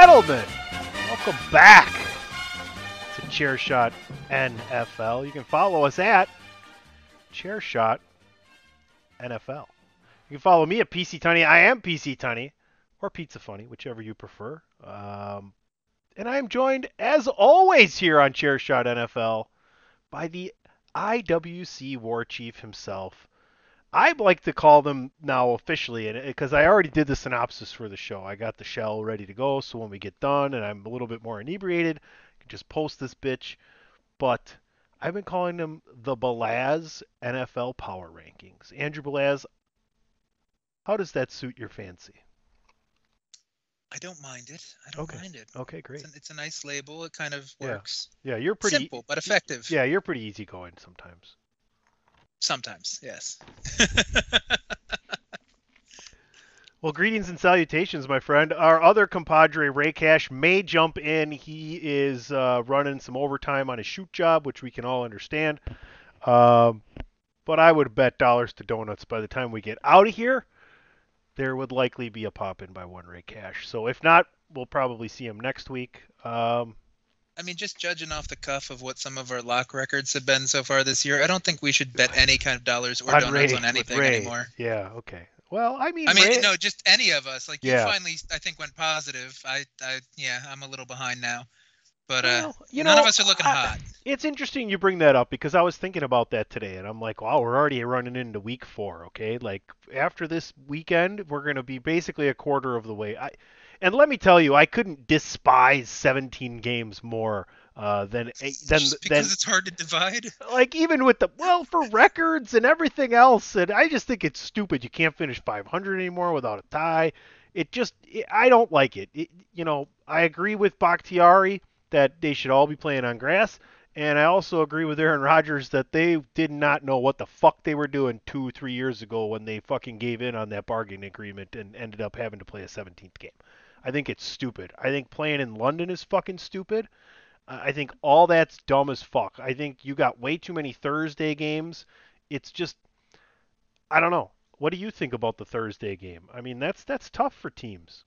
Gentlemen, welcome back to Chairshot NFL. You can follow us at Chairshot NFL. You can follow me at PC Tunny. I am PC Tunny or Pizza Funny, whichever you prefer. Um, and I am joined, as always, here on Chairshot NFL by the IWC War Chief himself. I like to call them now officially, and uh, because I already did the synopsis for the show, I got the shell ready to go. So when we get done, and I'm a little bit more inebriated, I can just post this bitch. But I've been calling them the Balaz NFL Power Rankings. Andrew Balaz, how does that suit your fancy? I don't mind it. I don't Okay. mind it. Okay, great. It's, a, it's a nice label. It kind of Yeah. works. Yeah, you're pretty Simple but effective. Yeah, you're pretty easygoing sometimes. Sometimes, yes. Well, greetings and salutations, my friend. Our other compadre, Ray Cash, may jump in. He is uh, running some overtime on his shoot job, which we can all understand. Um, but I would bet dollars to donuts by the time we get out of here, there would likely be a pop in by one Ray Cash. So if not, we'll probably see him next week. Um, I mean, just judging off the cuff of what some of our lock records have been so far this year, I don't think we should bet any kind of dollars or on donuts on anything anymore. Yeah, okay. Well, I mean, I mean, Ray- no, just any of us. Like Yeah. you finally, I think, went positive. I, I, yeah, I'm a little behind now, but uh, Well, you none know, of us are looking I- hot. It's interesting you bring that up because I was thinking about that today, and I'm like, wow, we're already running into week four. Okay, like after this weekend, we're gonna be basically a quarter of the way. I, and let me tell you, I couldn't despise 17 games more uh, than than Just than because it's hard to divide. like even with the well for records and everything else and i just think it's stupid you can't finish 500 anymore without a tie it just it, i don't like it. it you know i agree with bakhtiari that they should all be playing on grass and i also agree with aaron rodgers that they did not know what the fuck they were doing two three years ago when they fucking gave in on that bargaining agreement and ended up having to play a 17th game i think it's stupid i think playing in london is fucking stupid I think all that's dumb as fuck. I think you got way too many Thursday games. It's just I don't know. What do you think about the Thursday game? I mean, that's that's tough for teams.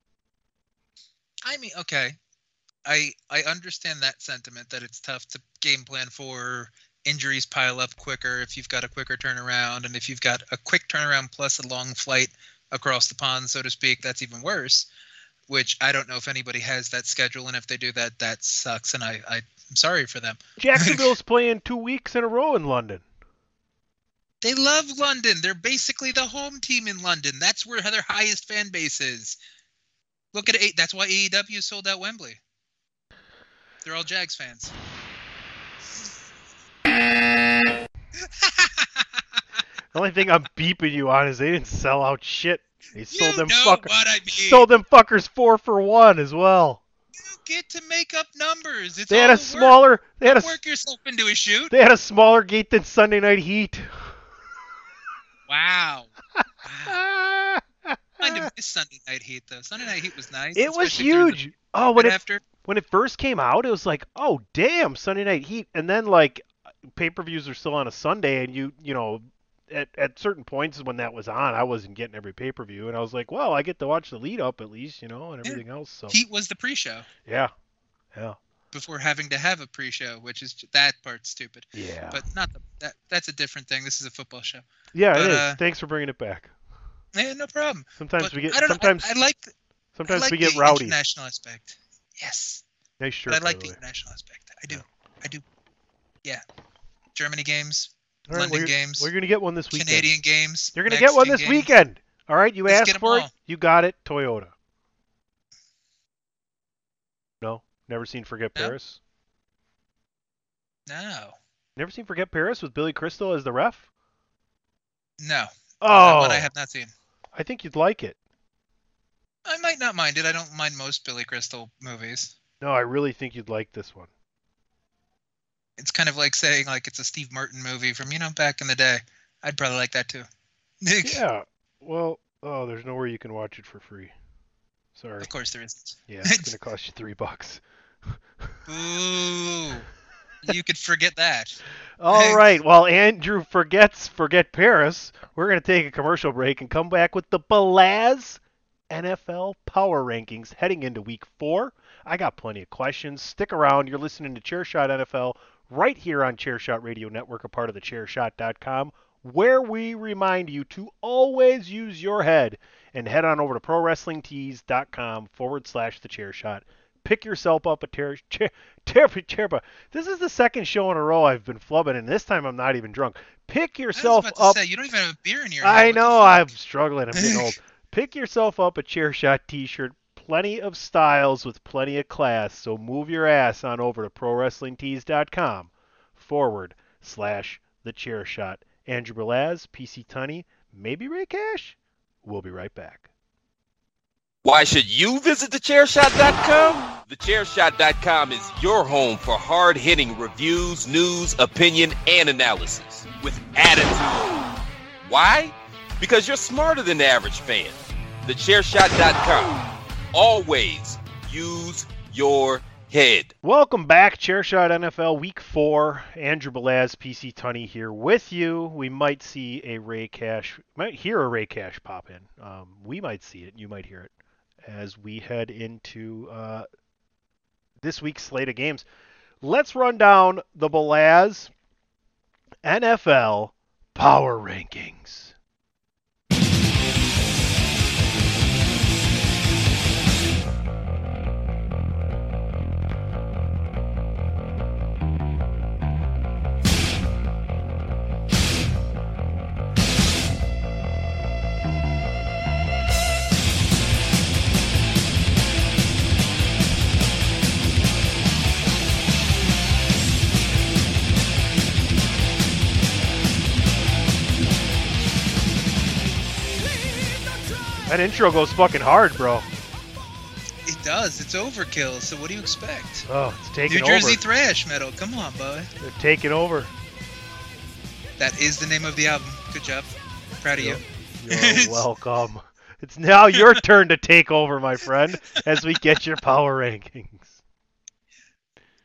I mean, okay, I I understand that sentiment that it's tough to game plan for injuries pile up quicker if you've got a quicker turnaround, and if you've got a quick turnaround plus a long flight across the pond, so to speak, that's even worse. Which I don't know if anybody has that schedule, and if they do that, that sucks, and I, I I'm sorry for them. Jacksonville's playing two weeks in a row in London. They love London. They're basically the home team in London. That's where their highest fan base is. Look at eight. That's why AEW sold out Wembley. They're all Jags fans. The only thing I'm beeping you on is they didn't sell out shit. They sold you them fuckers. I mean. Sold them fuckers four for one as well. You get to make up numbers. It's They had a work. smaller. They had a. Work yourself into a shoot. They had a smaller gate than Sunday Night Heat. Wow. wow. Kind of miss Sunday Night Heat though. Sunday Night Heat was nice. It was during the- huge. Oh, when it after. when it first came out, it was like, oh damn, Sunday Night Heat, and then like pay-per-views are still on a Sunday, and you you know, at, at certain points when that was on, I wasn't getting every pay per view, and I was like, well, I get to watch the lead up at least, you know, and Yeah. everything else. So Heat was the pre-show yeah, yeah, before having to have a pre-show, which is that part's stupid. yeah, But not the, that. That's a different thing. This is a football show. yeah. but, it is. uh, Thanks for bringing it back. Yeah, no problem. Sometimes But we get I don't sometimes know. I, I like. sometimes I like we get the rowdy. international aspect. Yes, Nice shirt. but I like the international aspect. I do. I do. Yeah. Germany games, All right, London well, games, well, you're gonna get one this weekend. Canadian games. You're gonna get one this games. weekend. All right, you Let's asked for it. You got it. Toyota. No, never seen Forget No. Paris. No, Never seen Forget Paris with Billy Crystal as the ref. no. Oh. That Oh, one I have not seen. I think you'd like it. I might not mind it. I don't mind most Billy Crystal movies. No, I really think you'd like this one. It's kind of like saying like it's a Steve Martin movie from you know back in the day. I'd probably like that too. Yeah. Well, oh, there's nowhere you can watch it for free. Sorry. Of course there isn't. Yeah, it's gonna cost you three bucks. Ooh, you could forget that. All right. While Andrew forgets Forget Paris, we're going to take a commercial break and come back with the Balaz NFL Power Rankings heading into Week Four. I got plenty of questions. Stick around. You're listening to Chairshot NFL right here on Chairshot Radio Network, a part of the Chairshot.com, where we remind you to always use your head and head on over to ProWrestlingTees.com forward slash the Chairshot. Pick yourself up a chair, chair, chair, chair, This is the second show in a row I've been flubbing, and this time I'm not even drunk. Pick yourself up. say you don't even have a beer in your. I. Know? I'm struggling. I'm getting old. Pick yourself up a chair shot t-shirt. Plenty of styles with plenty of class. So move your ass on over to ProWrestlingTees.com forward slash the chair shot. Andrew Balaz, PC Tunney, maybe Ray Cash. We'll be right back. Why should you visit thechairshot.com? Thechairshot.com is your home for hard hitting reviews, news, opinion, and analysis with attitude. Why? Because you're smarter than the average fan. Thechairshot.com. Always use your head. Welcome back, Chairshot NFL Week 4. Andrew Balaz, PC Tunney here with you. We might see a Ray Cash, might hear a Ray Cash pop in. Um, we might see it, you might hear it, as we head into uh, this week's slate of games. Let's run down the Balaz NFL Power Rankings. That intro goes fucking hard, bro. It does. It's overkill. So what do you expect? Oh, it's taking over. New Jersey thrash metal. Come on, boy. They're taking over. That is the name of the album. Good job. Proud of you. You're welcome. It's now your turn to take over, my friend, as we get your power rankings.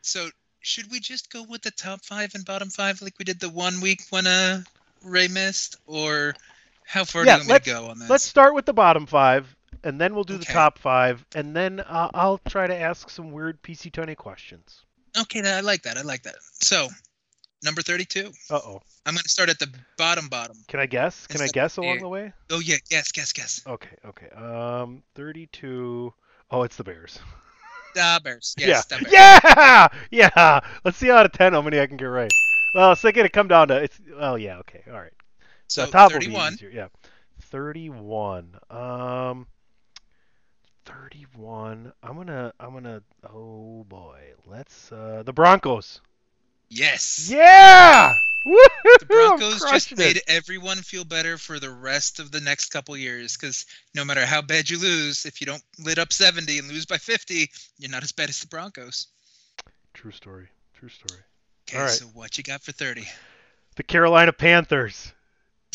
So should we just go with the top five and bottom five like we did the one week when uh Ray missed, or how far Yeah, do you want to go on this? Let's start with the bottom five, and then we'll do the top five, and then uh, I'll try to ask some weird PC Tony questions. Okay, I like that. I like that. So number thirty-two. Uh oh. I'm gonna start at the bottom bottom. Can I guess? Can I guess along the way? Oh yeah, guess, guess, guess. Okay, okay. Um, 32. Oh, it's the Bears. Da Bears. Yes, yeah. Bears. Yeah! Yeah! Let's see out of 10 how many I can get right. Well, it's going to come down to. it's. Well, yeah, okay. All right. So the top thirty-one. will be easier. Yeah. 31. Um 31. I'm going to I'm going to oh boy. Let's uh the Broncos. Yes. Yeah! The Broncos just Crushing made it. everyone feel better for the rest of the next couple years because no matter how bad you lose, if you don't lit up 70 and lose by 50, you're not as bad as the Broncos. True story. True story. Okay, All right. so what you got for 30? The Carolina Panthers.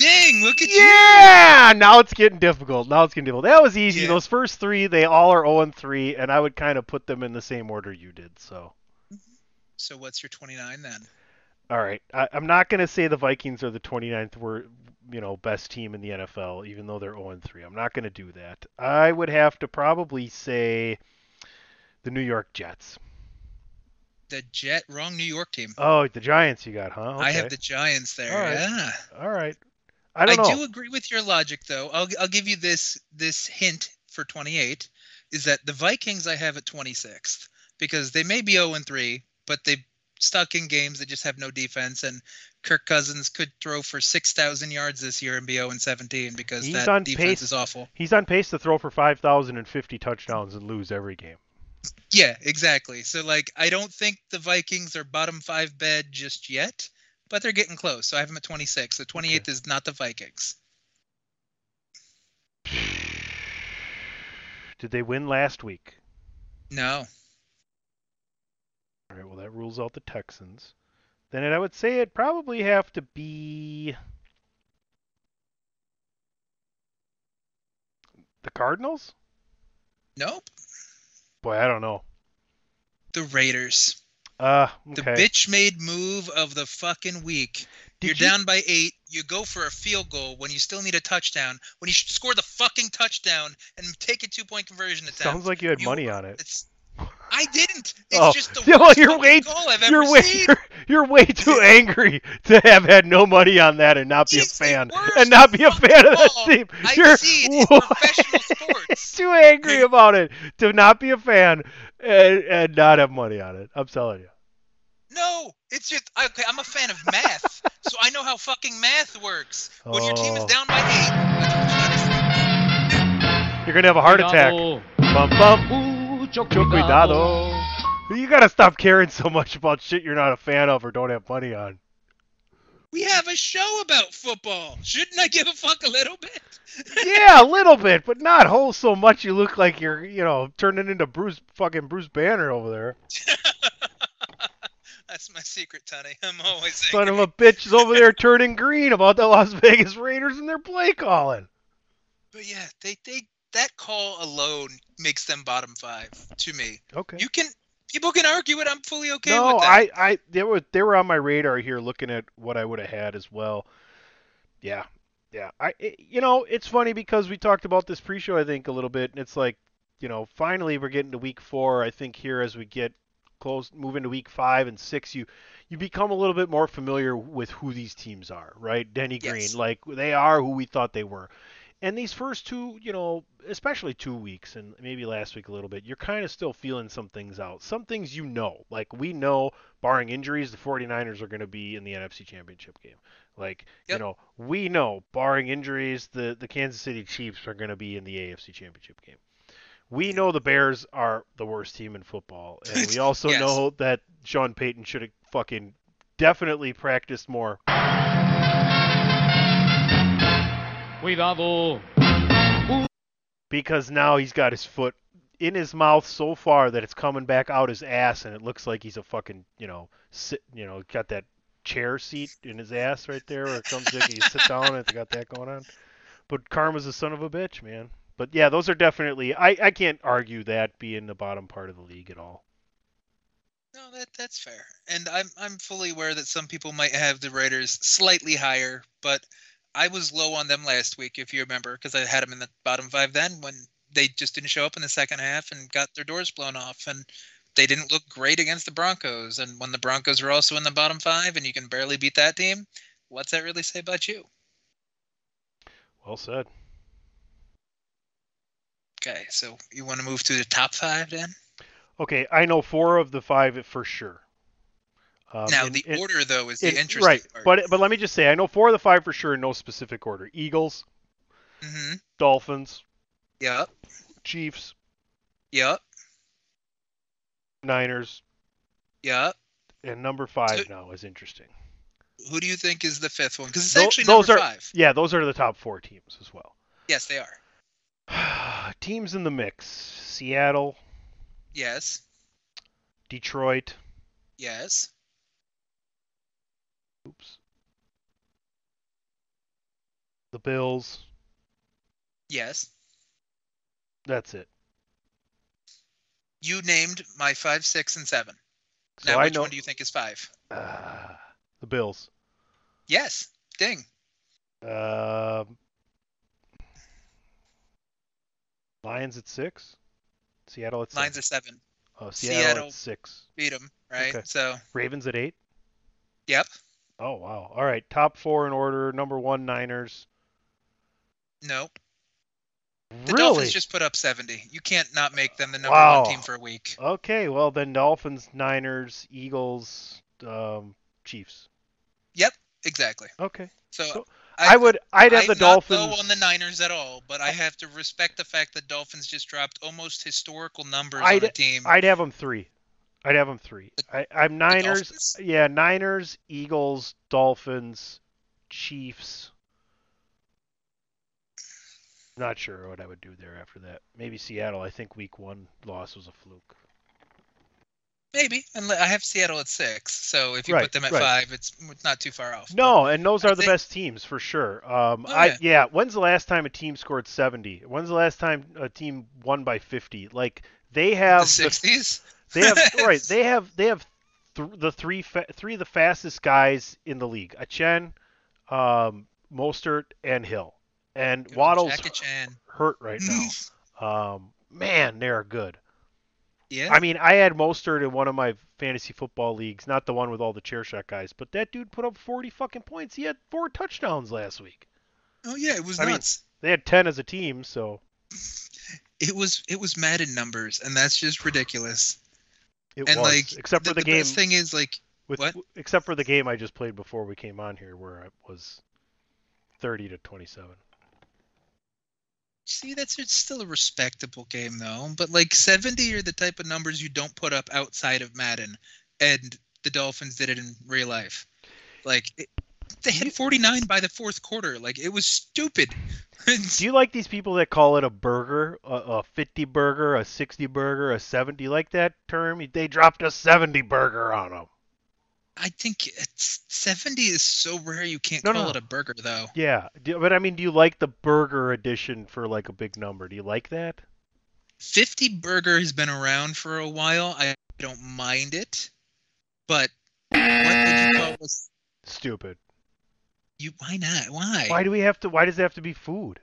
Dang, look at you. Yeah! Now it's getting difficult. Now it's getting difficult. That was easy. Yeah. Those first three, they all are 0 and 3, and I would kind of put them in the same order you did. So, So what's your 29 then? all right. I, I'm not going to say the Vikings are the 29th wor- you know, best team in the NFL, even though they're 0 and 3. I'm not going to do that. I would have to probably say the New York Jets. The Jet, wrong New York team. Oh, the Giants you got, huh? I have the Giants there. All right. Yeah. All right. I don't know. do agree with your logic, though. I'll I'll give you this this hint for 28 is that the Vikings I have at 26th because they may be 0 and 3, but they stuck in games that just have no defense and Kirk Cousins could throw for 6,000 yards this year and be 0 and 17 because He's that on defense pace. is awful. He's on pace to throw for 5,050 touchdowns and lose every game. Yeah, exactly. So like I don't think the Vikings are bottom 5 bed just yet, but they're getting close. So I have them at 26. The 28th is not the Vikings. Did they win last week? No. All right, well, that rules out the Texans. Then I would say it'd probably have to be the Cardinals? Nope. Boy, I don't know. The Raiders. Uh, The bitch made move of the fucking week. Did You're you- down by eight. You go for a field goal when you still need a touchdown. When you score the fucking touchdown and take a two point conversion attempt. Sounds like you had You- money on it. It's. I didn't. It's Oh, just the worst you're way- goal I've You're ever way seen. you're, you're way too angry to have had no money on that and not be a fan and not be a fan of that team. I've you're seen in professional sports. too angry about it to not be a fan and, and not have money on it. I'm telling you. No, it's just okay. I'm a fan of math, so I know how fucking math works. When your team is Oh. down by eight, you gotta say. You're gonna have a heart attack. Bum bum. Mucho Mucho cuidado. Oh. You gotta stop caring so much about shit you're not a fan of or don't have money on. We have a show about football. Shouldn't I give a fuck a little bit? yeah, a little bit, but not whole so much you look like you're, you know, turning into Bruce fucking Bruce Banner over there. That's my secret, Tony. I'm always Son of a bitch is over there turning green about the Las Vegas Raiders and their play calling. But yeah, they they that call alone makes them bottom five to me. Okay. You can people can argue it. I'm fully okay no, with that. I, I, they were, they were on my radar here, looking at what I would have had as well. Yeah, yeah. I, it, you know, it's funny because we talked about this pre-show, I think, a little bit, and it's like, you know, finally we're getting to week four. I think here as we get close, move into week five and six, you, you become a little bit more familiar with who these teams are, right? Denny Green, Yes. like they are who we thought they were. And these first two, you know, especially two weeks and maybe last week a little bit, you're kind of still feeling some things out. Some things you know. Like we know, barring injuries, the 49ers are going to be in the NFC Championship game. Like, you know, we know, barring injuries, the, the Kansas City Chiefs are going to be in the AFC Championship game. We know the Bears are the worst team in football. And we also Yes. know that Sean Payton should have fucking definitely practiced more. Cuidado. because now he's got his foot in his mouth so far that it's coming back out his ass, and it looks like he's a fucking, you know, sit, you know, got that chair seat in his ass right there, or it comes like you sit down and it's got that going on. But Karma's a son of a bitch, man. But yeah, those are definitely. I I can't argue that being the bottom part of the league at all. No, that that's fair. And I'm I'm fully aware that some people might have the Raiders slightly higher, but I was low on them last week, if you remember, because I had them in the bottom five then when they just didn't show up in the second half and got their doors blown off, and they didn't look great against the Broncos. And when the Broncos were also in the bottom five, and you can barely beat that team, what's that really say about you? Well said. Okay, so you want to move to the top five then? Okay, I know four of the five for sure. Um, now in- the in- order though is the in- interesting right, part. but but let me just say, I know four of the five for sure in no specific order: Eagles, mm-hmm. Dolphins, Yep. Chiefs, Yep. Niners, Yep. and number five So- now is interesting. Who do you think is the fifth one? Because it's actually those number are five. yeah, those are the top four teams as well. Yes, they are. teams in the mix: Seattle, Yes. Detroit. Yes. Oops. The Bills. Yes. That's it. You named my five, six, and seven. So now, I which know one do you think is five? Ah, the Bills. Yes. Ding. Um, Lions at six. Seattle at seven. Lions at seven. oh, Seattle, Seattle. at six. Beat them, right? Okay. So, Ravens at eight. yep. Oh wow. All right. Top four in order. Number one Niners. No. The really? Dolphins just put up 70. You can't not make them the number Wow. one team for a week. Okay. Well then, Dolphins, Niners, Eagles, um, Chiefs. Yep, exactly. Okay. So, So, I, would. I'd have I'm the not Dolphins. low on the Niners at all, but I have to respect the fact that Dolphins just dropped almost historical numbers I'd- on a team. I'd have them three. I'd have them three. I, I'm Niners. Yeah, Niners, Eagles, Dolphins, Chiefs. Not sure what I would do there after that. Maybe Seattle. I think Week One loss was a fluke. Maybe. And I have Seattle at six, so if you Right, put them at right. five, it's not too far off. No, and those I are the think- best teams for sure. Um, Oh, I yeah. yeah. When's the last time a team scored 70? When's the last time a team won by 50? Like they have the sixties. They have right. They have they have th- the three fa- three of the fastest guys in the league: Achane, um, Mostert, and Hill. And Waddle's Jackie Chan. hurt right now. Um, man, they're good. Yeah. I mean, I had Mostert in one of my fantasy football leagues, not the one with all the chair shot guys, but that dude put up 40 fucking points. He had four touchdowns last week. oh yeah, it was I mean, nuts. They had 10 as a team, so it was it was Madden numbers, and that's just ridiculous. it and was. like, except for the, game. best thing is like with what? except for the game I just played before we came on here, where it was 30 to 27. See, that's it's still a respectable game though. But like 70 are the type of numbers you don't put up outside of Madden, and the Dolphins did it in real life. Like it, they had 49 by the fourth quarter. Like it was stupid. Do you like these people that call it a burger, a, a 50 burger, a 60 burger, a 70? Do you like that term? They dropped a 70 burger on them. I think it's 70 is so rare you can't No, call no. it a burger though. Yeah, but I mean, do you like the burger edition for like a big number? Do you like that? 50 burger has been around for a while. I don't mind it, but what did you call this? Stupid. You why not? Why? Why do we have to? Why does it have to be food?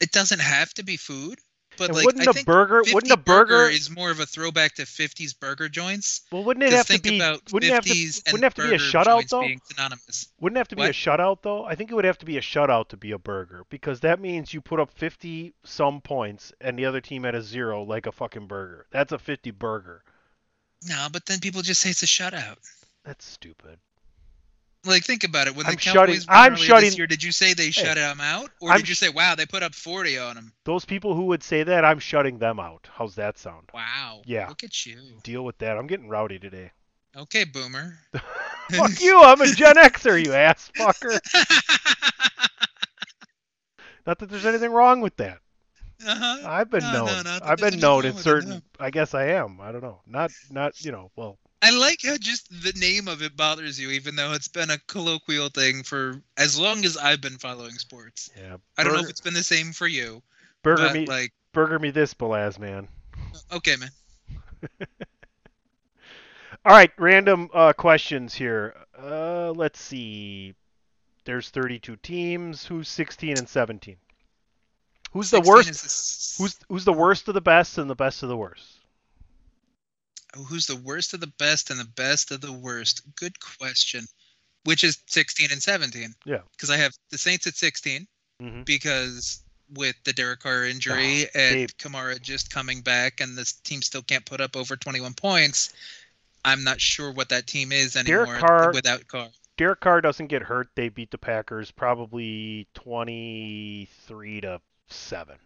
It doesn't have to be food, but And like wouldn't I a burger? 50 Wouldn't a burger? is more of a throwback to 50s burger joints. well, wouldn't it have to be? Wouldn't have to? and Wouldn't have to be a shutout though? being synonymous. Wouldn't have to be a shutout though? I think it would have to be a shutout to be a burger because that means you put up 50 some points and the other team at a zero like a fucking burger. That's a 50 burger. No, but then people just say it's a shutout. That's stupid. Like think about it. When the I'm Cowboys shutting- I'm shutting- this year, did you say they shut them out, or I'm did you say, "Wow, they put up 40 on them"? Those people who would say that, I'm shutting them out. How's that sound? Wow. Yeah. Look at you. Deal with that. I'm getting rowdy today. Okay, boomer. Fuck you. I'm a Gen Xer, you ass fucker. Not that there's anything wrong with that. uh-huh. I've been No, no, known. that I've been known in it, certain. no. I guess I am. I don't know. Not not you know. Well, I like how just the name of it bothers you, even though it's been a colloquial thing for as long as I've been following sports. yeah. I don't know if it's been the same for you, Burger me. like, Burger me this, Balaz man. okay, man. All right, random uh, questions here. Uh, let's see. There's 32 teams. Who's 16 and 17? Who's the worst? the Who's who's the worst of the best and the best of the worst? Who's the worst of the best and the best of the worst? Good question. Which is 16 and 17? Yeah. Because I have the Saints at 16 hmm because with the Derek Carr injury Oh, and they- Kamara just coming back and this team still can't put up over 21 points, I'm not sure what that team is anymore Derek Carr- without Carr. Derek Carr doesn't get hurt. They beat the Packers probably 23 to seven.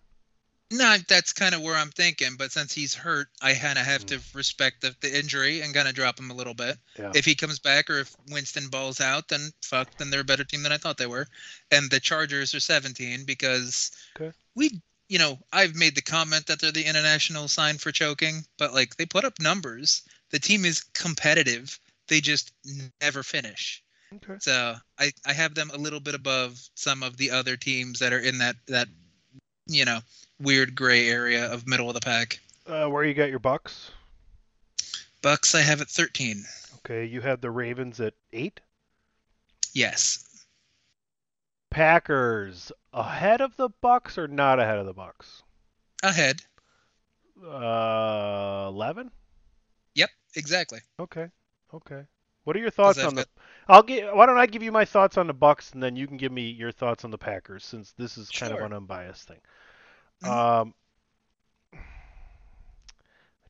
No, that's kind of where I'm thinking. But since he's hurt, I kind of have hmm. to respect the, the injury and kind of drop him a little bit. Yeah. If he comes back or if Winston balls out, then fuck, then they're a better team than I thought they were. And the Chargers are 17 because Okay. we, you know, I've made the comment that they're the international sign for choking, but like they put up numbers. The team is competitive. They just never finish. Okay. So I, I have them a little bit above some of the other teams that are in that that you know weird gray area of middle of the pack. Uh, where you got your Bucks? Bucks I have at 13. Okay, you had the Ravens at eight. Yes. Packers ahead of the Bucks or not ahead of the Bucks? Ahead. Uh, eleven. Yep, exactly. Okay. Okay. What are your thoughts on the? got- I'll get. Why don't I give you my thoughts on the Bucks, and then you can give me your thoughts on the Packers, since this is kind Sure. of an unbiased thing. Mhm. Um, I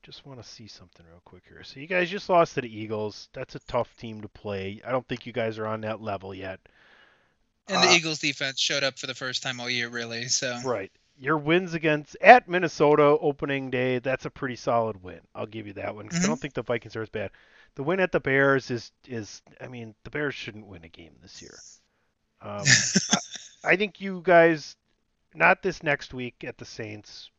just want to see something real quick here. So you guys just lost to the Eagles. That's a tough team to play. I don't think you guys are on that level yet. And the Uh, Eagles defense showed up for the first time all year, really. So Right. Your wins against at Minnesota opening day, that's a pretty solid win. I'll give you that one 'cause I Mhm. don't think the Vikings are as bad. The win at the Bears is is I mean the Bears shouldn't win a game this year. Um, I think you guys, not this next week at the Saints,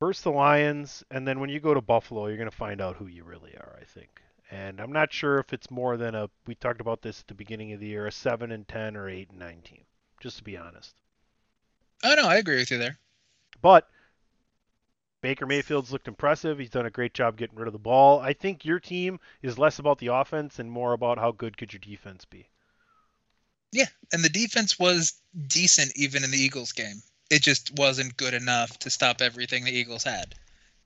versus the Lions, and then when you go to Buffalo, you're going to find out who you really are. I think, and I'm not sure if it's more than a. We talked about this at the beginning of the year, a seven and ten or eight and nine team. Just to be honest. oh no, I agree with you there. But Baker Mayfield's looked impressive. He's done a great job getting rid of the ball. I think your team is less about the offense and more about how good could your defense be. Yeah, and the defense was decent even in the Eagles game. It just wasn't good enough to stop everything the Eagles had.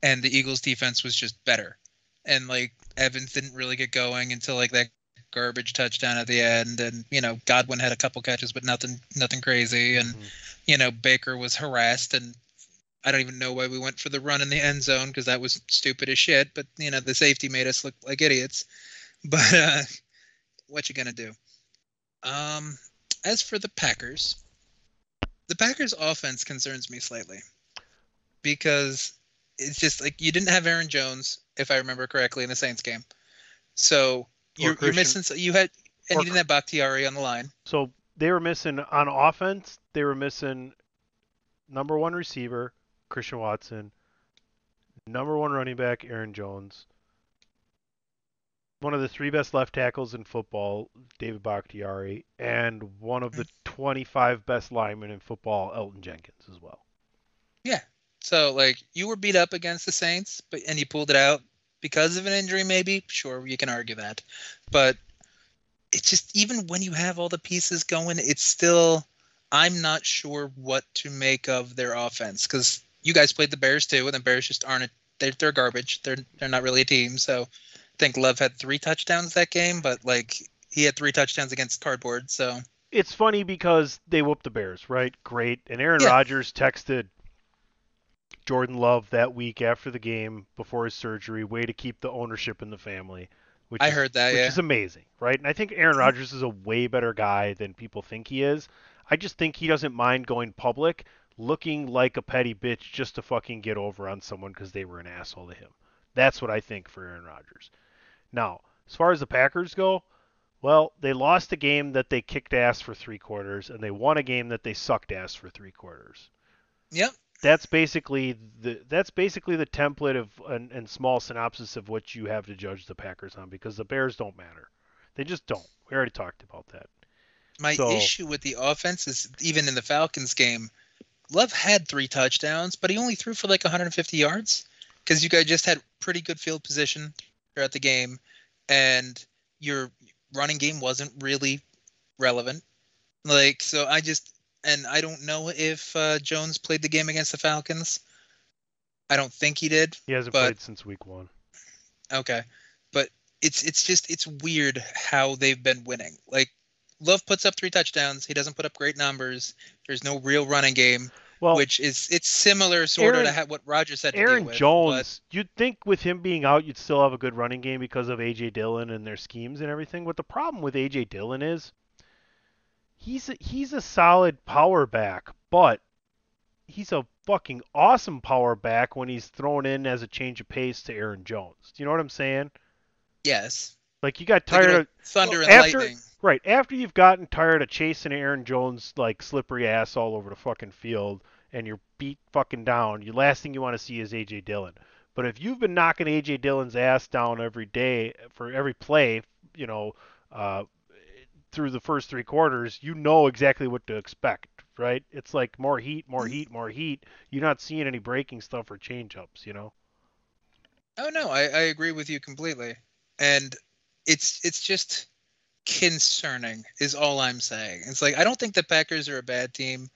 And the Eagles defense was just better. And like Evans didn't really get going until like that garbage touchdown at the end and you know Godwin had a couple catches but nothing nothing crazy and Mhm. you know Baker was harassed and I don't even know why we went for the run in the end zone because that was stupid as shit but you know the safety made us look like idiots. But uh what you going to do? Um, as for the Packers, the Packers offense concerns me slightly because it's just like you didn't have Aaron Jones, if I remember correctly, in the Saints game. So you're, you're missing. You had and or you didn't have Bakhtiari on the line. So they were missing on offense. They were missing number one receiver Christian Watson, number one running back Aaron Jones, one of the three best left tackles in football David Bakhtiari, and one of the 25 best linemen in football Elgton Jenkins as well. Yeah. So like you were beat up against the Saints, but and you pulled it out because of an injury, maybe. Sure, you can argue that, but it's just even when you have all the pieces going, it's still I'm not sure what to make of their offense because you guys played the Bears too, and the Bears just aren't. A, they're they're garbage. They're they're not really a team. So I think Love had three touchdowns that game, but like he had three touchdowns against cardboard. So It's funny because they whooped the Bears, right? Great. And Aaron Yeah. Rodgers texted Jordan Love that week after the game before his surgery, way to keep the ownership in the family. Which I is, heard that, yeah. which yeah. is amazing, right? And I think Aaron Rodgers is a way better guy than people think he is. I just think he doesn't mind going public, looking like a petty bitch just to fucking get over on someone because they were an asshole to him. That's what I think for Aaron Rodgers. Now, as far as the Packers go, well, they lost a game that they kicked ass for three quarters, and they won a game that they sucked ass for three quarters. yep. That's basically the that's basically the template of and, and small synopsis of what you have to judge the Packers on because the Bears don't matter. They just don't. We already talked about that. My So- issue with the offense is even in the Falcons game, Love had three touchdowns, but he only threw for like 150 yards because you guys just had pretty good field position throughout the game, and your running game wasn't really relevant. Like, so I just and I don't know if uh, Jones played the game against the Falcons. I don't think he did. He hasn't But- played since week one. Okay. But it's it's just it's weird how they've been winning. Like Love puts up three touchdowns. He doesn't put up great numbers. There's no real running game, Well, which is it's similar sort of to what Rodgers said. Aaron with. Jones, you'd think with him being out, you'd still have a good running game because of AJ Dillon and their schemes and everything. But the problem with AJ Dillon is he's a, he's a solid power back, but he's a fucking awesome power back when he's thrown in as a change of pace to Aaron Jones. Do you know what I'm saying? Yes, Like you got tired of thunder well, and after- lightning. Right. After you've gotten tired of chasing Aaron Jones like slippery ass all over the fucking field and you're beat fucking down, the last thing you want to see is AJ Dillon. But if you've been knocking AJ Dillon's ass down every day for every play, you know, uh, through the first three quarters, you know exactly what to expect, right? It's like more heat, more heat, more heat. You're not seeing any breaking stuff or change ups, you know? Oh no, I, I agree with you completely. And it's it's just concerning is all I'm saying. It's like I don't think the Packers are a bad team.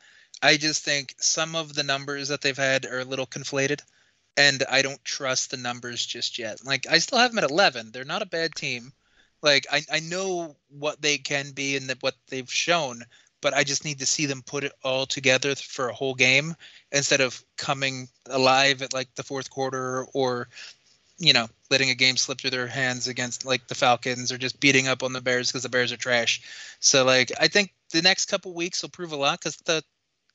I just think some of the numbers that they've had are a little conflated and I don't trust the numbers just yet. Like I still have them at 11. They're not a bad team. Like I I know what they can be and that what they've shown, but I just need to see them put it all together for a whole game instead of coming alive at like the fourth quarter or you know, letting a game slip through their hands against like the Falcons or just beating up on the Bears because the Bears are trash. So like I think the next couple weeks will prove a lot because the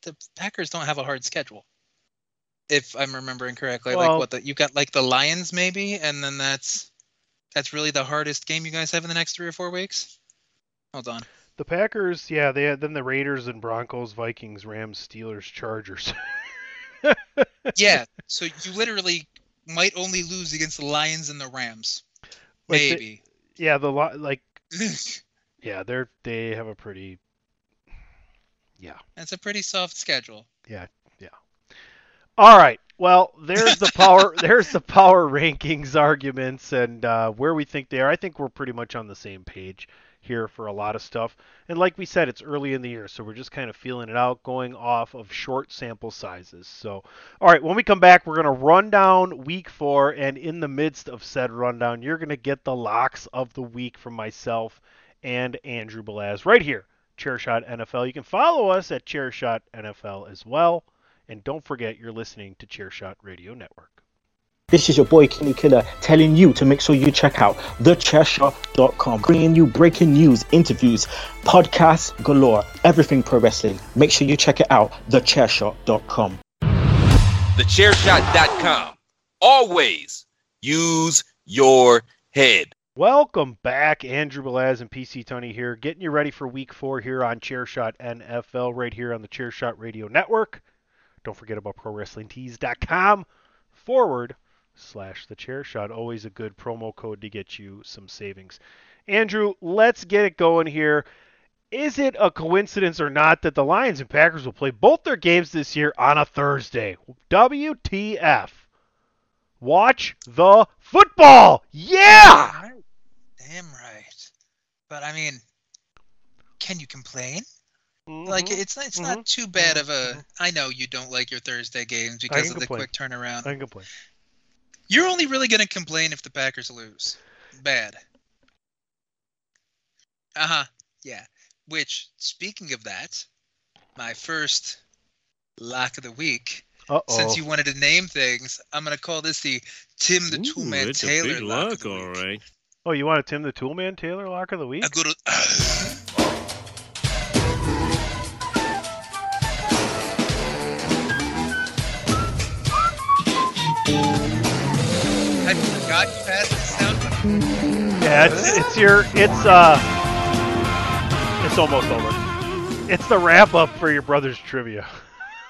the Packers don't have a hard schedule. If I'm remembering correctly, Well- like what the you've got like the Lions maybe, and then that's that's really the hardest game you guys have in the next three or four weeks. Hold on. The Packers, yeah, they had then the Raiders and Broncos, Vikings, Rams, Steelers, Chargers. Yeah, so you literally might only lose against the Lions and the Rams. Like the- Maybe. yeah, the like yeah, they're they have a pretty yeah. That's a pretty soft schedule. Yeah, yeah. All right. Well, there's the power there's the power rankings arguments and uh, where we think they are. I think we're pretty much on the same page here for a lot of stuff. And like we said, it's early in the year, so we're just kind of feeling it out, going off of short sample sizes. So, all right, when we come back, we're going to run down week four, and in the midst of said rundown, you're going to get the locks of the week from myself and Andrew Balaz right here, Chairshot NFL. You can follow us at Chairshot NFL as well. And don't forget, you're listening to Chairshot Radio Network. This is your boy Kenny Killer telling you to make sure you check out thechairshot.com, bringing you breaking news, interviews, podcasts galore, everything pro wrestling. Make sure you check it out, thechairshot.com. Thechairshot.com. Always use your head. Welcome back, Andrew Balaz and PC Tony here, getting you ready for week four here on Chairshot NFL, right here on the Chairshot Radio Network. Don't forget about ProWrestlingTees.com forward slash the chair shot. Always a good promo code to get you some savings. Andrew, let's get it going here. Is it a coincidence or not that the Lions and Packers will play both their games this year on a Thursday? WTF. Watch the football. Yeah! Damn right. But I mean, can you complain? Like Mhm. it's not, it's mm-hmm. not too bad mm-hmm. of a. Mm-hmm. I know you don't like your Thursday games because of the complain. quick turnaround. I can complain. You're only really gonna complain if the Packers lose. Bad. Uh huh. Yeah. Which, speaking of that, my first lock of the week. Uh oh. Since you wanted to name things, I'm gonna call this the Tim the Ooh, Toolman it's Taylor a big lock of the week. right. Oh, you want a Tim the Toolman Taylor lock of the week? A good. I Yeah, it's, it's your it's uh it's almost over. It's the wrap up for your brother's trivia.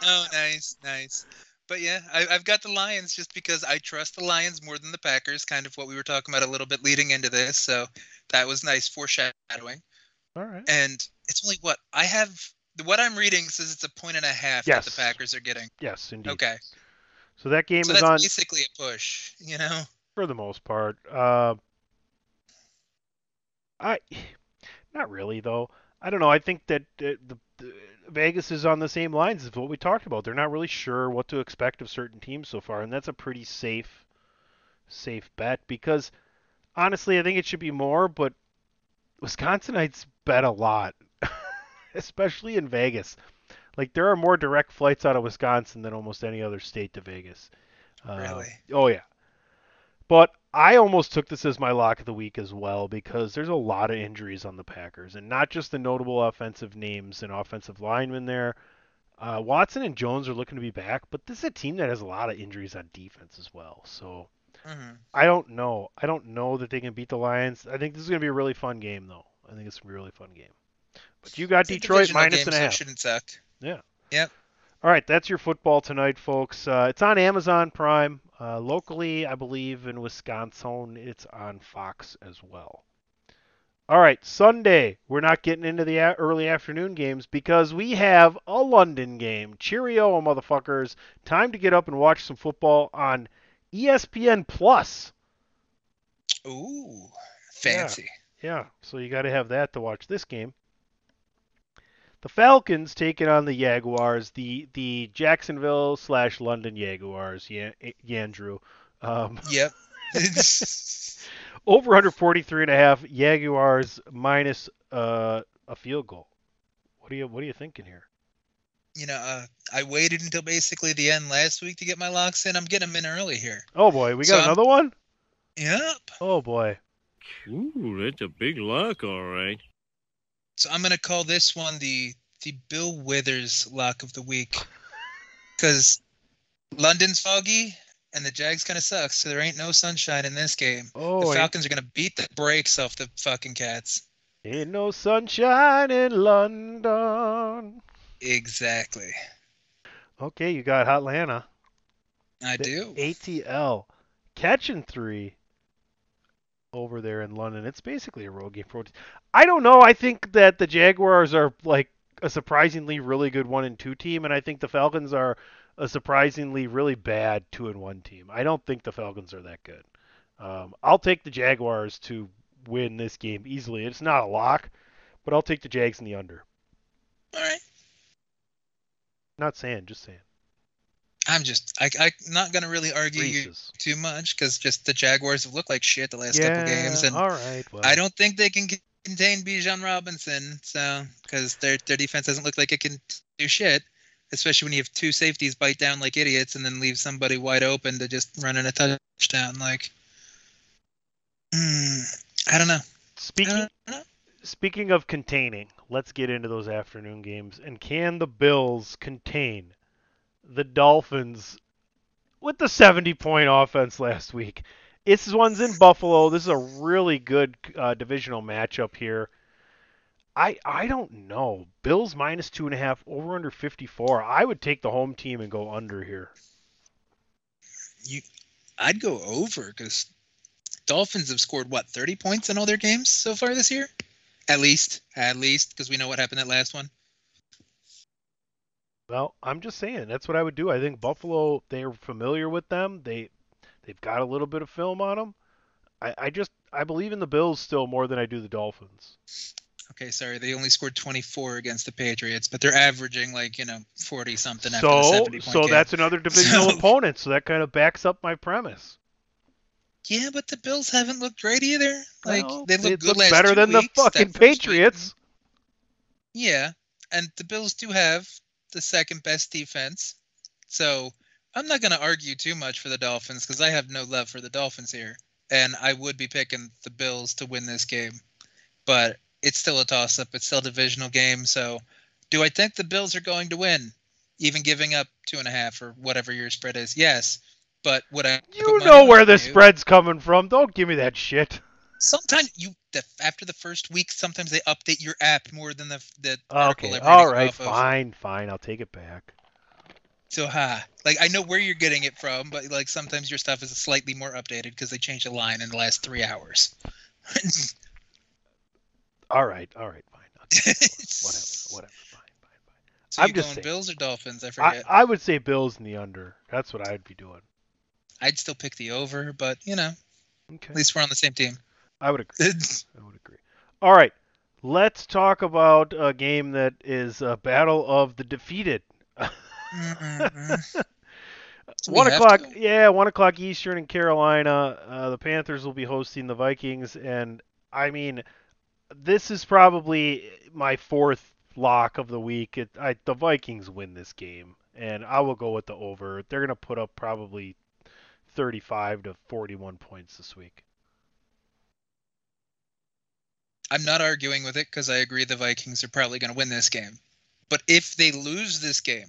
Oh, nice, nice. But yeah, I, I've got the Lions just because I trust the Lions more than the Packers. Kind of what we were talking about a little bit leading into this. So that was nice foreshadowing. All right. And it's only what I have. What I'm reading says it's a point and a half Yes. that the Packers are getting. Yes, indeed. Okay, So that game so is that's on basically a push. You know. for the most part. Uh, I not really though. I don't know. I think that uh, the, the Vegas is on the same lines as what we talked about. They're not really sure what to expect of certain teams so far, and that's a pretty safe safe bet because honestly, I think it should be more, but Wisconsinites bet a lot, especially in Vegas. Like there are more direct flights out of Wisconsin than almost any other state to Vegas. Uh, Really? Oh yeah. But I almost took this as my lock of the week as well because there's a lot of injuries on the Packers, and not just the notable offensive names and offensive linemen there. Uh, Watson and Jones are looking to be back, but this is a team that has a lot of injuries on defense as well. So hmm I don't know. I don't know that they can beat the Lions. I think this is going to be a really fun game, though. I think it's going to be a really fun game. But you got It's Detroit minus game, and a so half. shouldn't suck. All right, that's your football tonight, folks. Uh, it's on Amazon Prime. Uh, locally, I believe in Wisconsin, it's on Fox as well. All right, Sunday. We're not getting into the early afternoon games because we have a London game. Cheerio, motherfuckers! Time to get up and watch some football on ESPN Plus. Ooh, fancy. Yeah, so you got to have that to watch this game. The Falcons taking on the Jaguars, the the Jacksonville slash London Jaguars. Yeah, Yandrew. Um, Yep. over under 43 and a half. Jaguars minus uh, a field goal. What are you What are you thinking here? you know, uh, I waited until basically the end last week to get my locks in. I'm getting them in early here. Oh boy, we got So I'm- another one. Yep. Oh boy. Ooh, that's a big lock, all right. So I'm gonna call this one the the Bill Withers lock of the week, because London's foggy and the Jags kind of sucks. So there ain't no sunshine in this game. Oh, the Falcons are gonna beat the brakes off the fucking Cats. ain't no sunshine in London. Exactly. Okay, you got Atlanta. I The do. ATL catching three over there in London. It's basically a road game for. I don't know. I think that the Jaguars are like a surprisingly really good one and two team, and I think the Falcons are a surprisingly really bad two and one team. I don't think the Falcons are that good. Um, I'll take the Jaguars to win this game easily. It's not a lock, but I'll take the Jags in the under. All right. Not saying, just saying. I'm just I I'm not gonna really argue you Reese's. too much because just the Jaguars have looked like shit the last couple games, and all right. Well, I don't think they can contain Bijan Robinson. So because their their defense doesn't look like it can do shit, especially when you have two safeties bite down like idiots and then leave somebody wide open to just run in a touchdown. Like, hmm, I don't know. Speaking don't know. Speaking of containing, let's get into those afternoon games. And can the Bills contain the Dolphins with the 70 point offense last week? This one's in Buffalo. This is a really good uh, divisional matchup here. I I don't know. Bills minus two and a half, over under 54. I would take the home team and go under here. You, I'd go over because Dolphins have scored what 30 points in all their games so far this year. At least, at least, because we know what happened that last one. Well, I'm just saying that's what I would do. I think Buffalo they're familiar with them. They they've got a little bit of film on them. I, I just I believe in the Bills still more than I do the Dolphins. Okay, sorry, they only scored 24 against the Patriots, but they're averaging like you know 40 something So 70 point so game. that's another divisional So- opponent. So that kind of backs up my premise. Yeah, but the Bills haven't looked great either. Like Well, they looked good look last better than weeks, the fucking first week. Patriots. Yeah, and the Bills do have the second best defense. So I'm not going to argue too much for the Dolphins because I have no love for the Dolphins here, and I would be picking the Bills to win this game. But it's still a toss-up. It's still a divisional game. So do I think the Bills are going to win, even giving up two and a half or whatever your spread is? Yes. But would I? You know where the you? spread's coming from. Don't give me that shit. Sometimes you the, after the first week, sometimes they update your app more than the the Okay, all right, off of. fine, fine. I'll take it back. So ha, like I know where you're getting it from, but like sometimes your stuff is slightly more updated because they changed a line in the last three hours. All right, all right, fine. Okay, whatever, whatever, fine, fine, fine. So I'm you just going saying. Bills or Dolphins? I I, forget. I would say Bills in the under. That's what I'd be doing. I'd still pick the over, but you know, Okay. at least we're on the same team. I would agree. I would agree. All right, let's talk about a game that is a battle of the defeated. One o'clock, yeah, one o'clock Eastern in Carolina. Uh, the Panthers will be hosting the Vikings, and I mean, this is probably my fourth lock of the week. It, I, the Vikings win this game, and I will go with the over. They're going to put up probably 35 to 41 points this week. I'm not arguing with it because I agree the Vikings are probably going to win this game. But if they lose this game,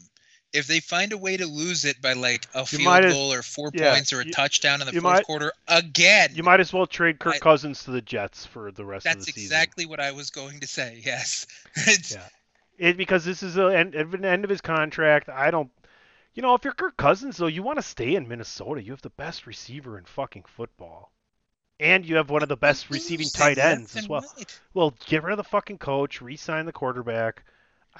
if they find a way to lose it by like a field might as- goal or four yeah, points or a you- touchdown in the you fourth might- quarter again, You might as well trade Kirk I- Cousins to the Jets for the rest of the season. That's exactly what I was going to say. Yes. It's- Yeah. It, because this is the end, an end of his contract. I don't. You know, if you're Kirk Cousins, though, you want to stay in Minnesota. You have the best receiver in fucking football. And you have one of the best receiving tight ends as well. right. Well, get rid of the fucking coach, re-sign the quarterback.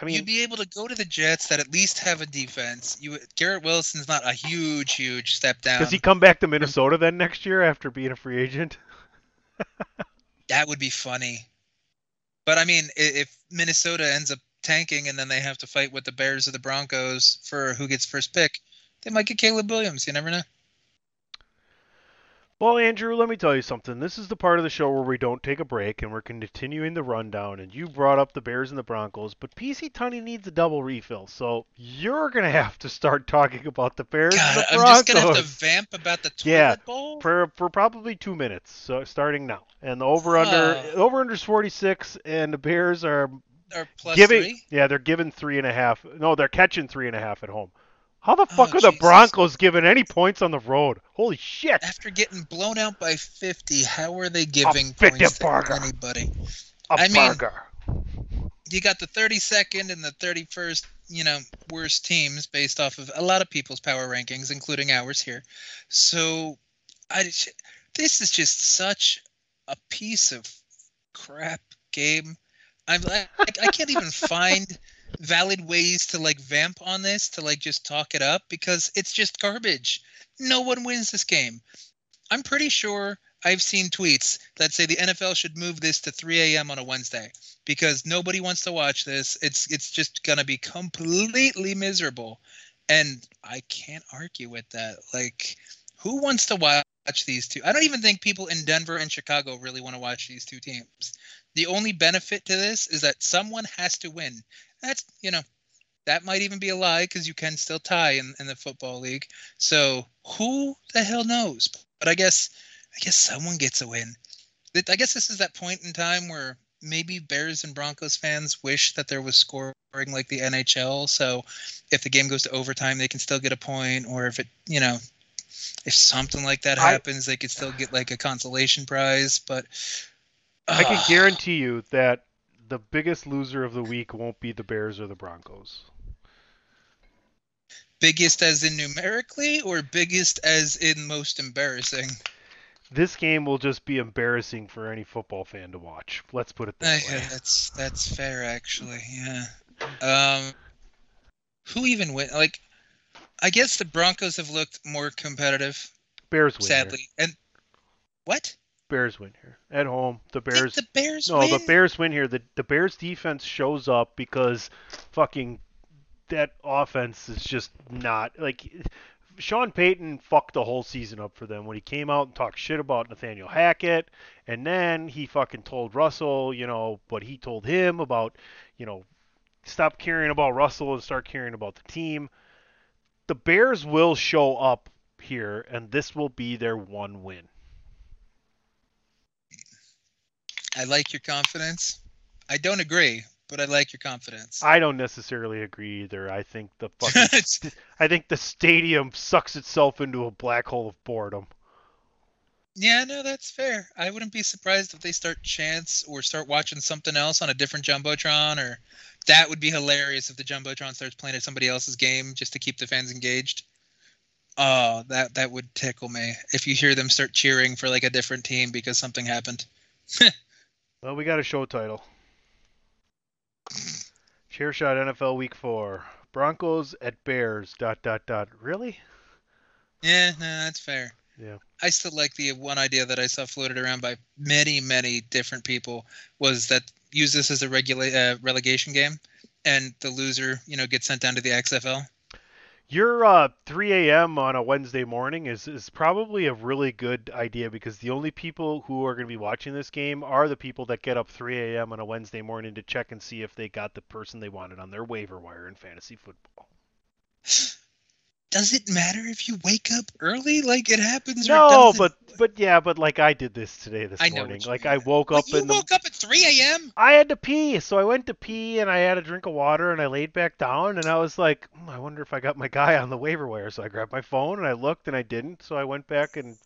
I mean, You'd be able to go to the Jets that at least have a defense. You Garrett Wilson's not a huge, huge step down. does he come back to Minnesota then next year after being a free agent? That would be funny. But I mean, if Minnesota ends up tanking and then they have to fight with the Bears or the Broncos for who gets first pick, they might get Caleb Williams. You never know. Well, Andrew, let me tell you something. This is the part of the show where we don't take a break and we're continuing the rundown. And you brought up the Bears and the Broncos, but PC Tunney needs a double refill. So you're going to have to start talking about the Bears God, the I'm just gonna have to vamp about the toilet Yeah, bowl. for for probably two minutes. So starting now, and the over under Oh. over under is 46, and the Bears are or plus giving three. yeah they're giving three and a half. No, they're catching three and a half at home. How the oh, fuck Oh, are the Jesus. Broncos giving any points on the road? Holy shit! After getting blown out by 50, how are they giving 50 points to burger. anybody? A I mean- You got the 32nd and the 31st, you know, worst teams based off of a lot of people's power rankings, including ours here. So, I this is just such a piece of crap game. I'm like, I can't even find valid ways to like vamp on this to like just talk it up because it's just garbage. No one wins this game. I'm pretty sure I've seen tweets that say the NFL should move this to 3 a.m. on a Wednesday because nobody wants to watch this. It's it's just gonna be completely miserable, and I can't argue with that. Like, who wants to watch these two? I don't even think people in Denver and Chicago really want to watch these two teams. The only benefit to this is that someone has to win. That's you know, that might even be a lie because you can still tie in, in the football league. So who the hell knows? But I guess I guess someone gets a win. I guess this is that point in time where maybe Bears and Broncos fans wish that there was scoring like the NHL. So if the game goes to overtime, they can still get a point, or if it, you know, if something like that I- happens, they could still get like a consolation prize. But I can ah. guarantee you that the biggest loser of the week won't be the Bears or the Broncos. biggest as in numerically, or biggest as in most embarrassing. This game will just be embarrassing for any football fan to watch. Let's put it that way. that's that's fair actually. Yeah. Um, who even win? Like, I guess the Broncos have looked more competitive, Bears win. Here. sadly. And what? Bears win here at home. The Bears. the Bears No, win? the Bears win here. The the Bears defense shows up because fucking that offense is just not like Sean Payton fucked the whole season up for them when he came out and talked shit about Nathaniel Hackett and then he fucking told Russell, you know, what he told him about, you know, stop caring about Russell and start caring about the team. The Bears will show up here and this will be their one win. I like your confidence. I don't agree, but I like your confidence. I don't necessarily agree either. I think the fucking I think the stadium sucks itself into a black hole of boredom. yeah, no, that's fair. I wouldn't be surprised if they start chants or start watching something else on a different jumbotron, or that would be hilarious if the jumbotron starts playing at somebody else's game just to keep the fans engaged. Oh, that that would tickle me if you hear them start cheering for like a different team because something happened. Well, we got a show title. Chairshot NFL Week Four. Broncos at Bears. Dot dot dot. Really? Yeah, no, that's fair. Yeah. I still like the one idea that I saw floated around by many, many different people was that use this as a regula- uh, relegation game, and the loser, you know, gets sent down to the XFL. Your uh, 3 a.m. on a Wednesday morning is, is probably a really good idea because the only people who are going to be watching this game are the people that get up 3 a.m. on a Wednesday morning to check and see if they got the person they wanted on their waiver wire in fantasy football. Does it matter if you wake up early? Like it happens. No, but but yeah, but like I did this today this I morning. Like mean. I woke But up you in the woke up at 3 a.m. I had to pee, so I went to pee and I had a drink of water and I laid back down and I was like, "Hmm, I wonder if I got my guy on the waiver wire. So I grabbed my phone and I looked and I didn't. So I went back and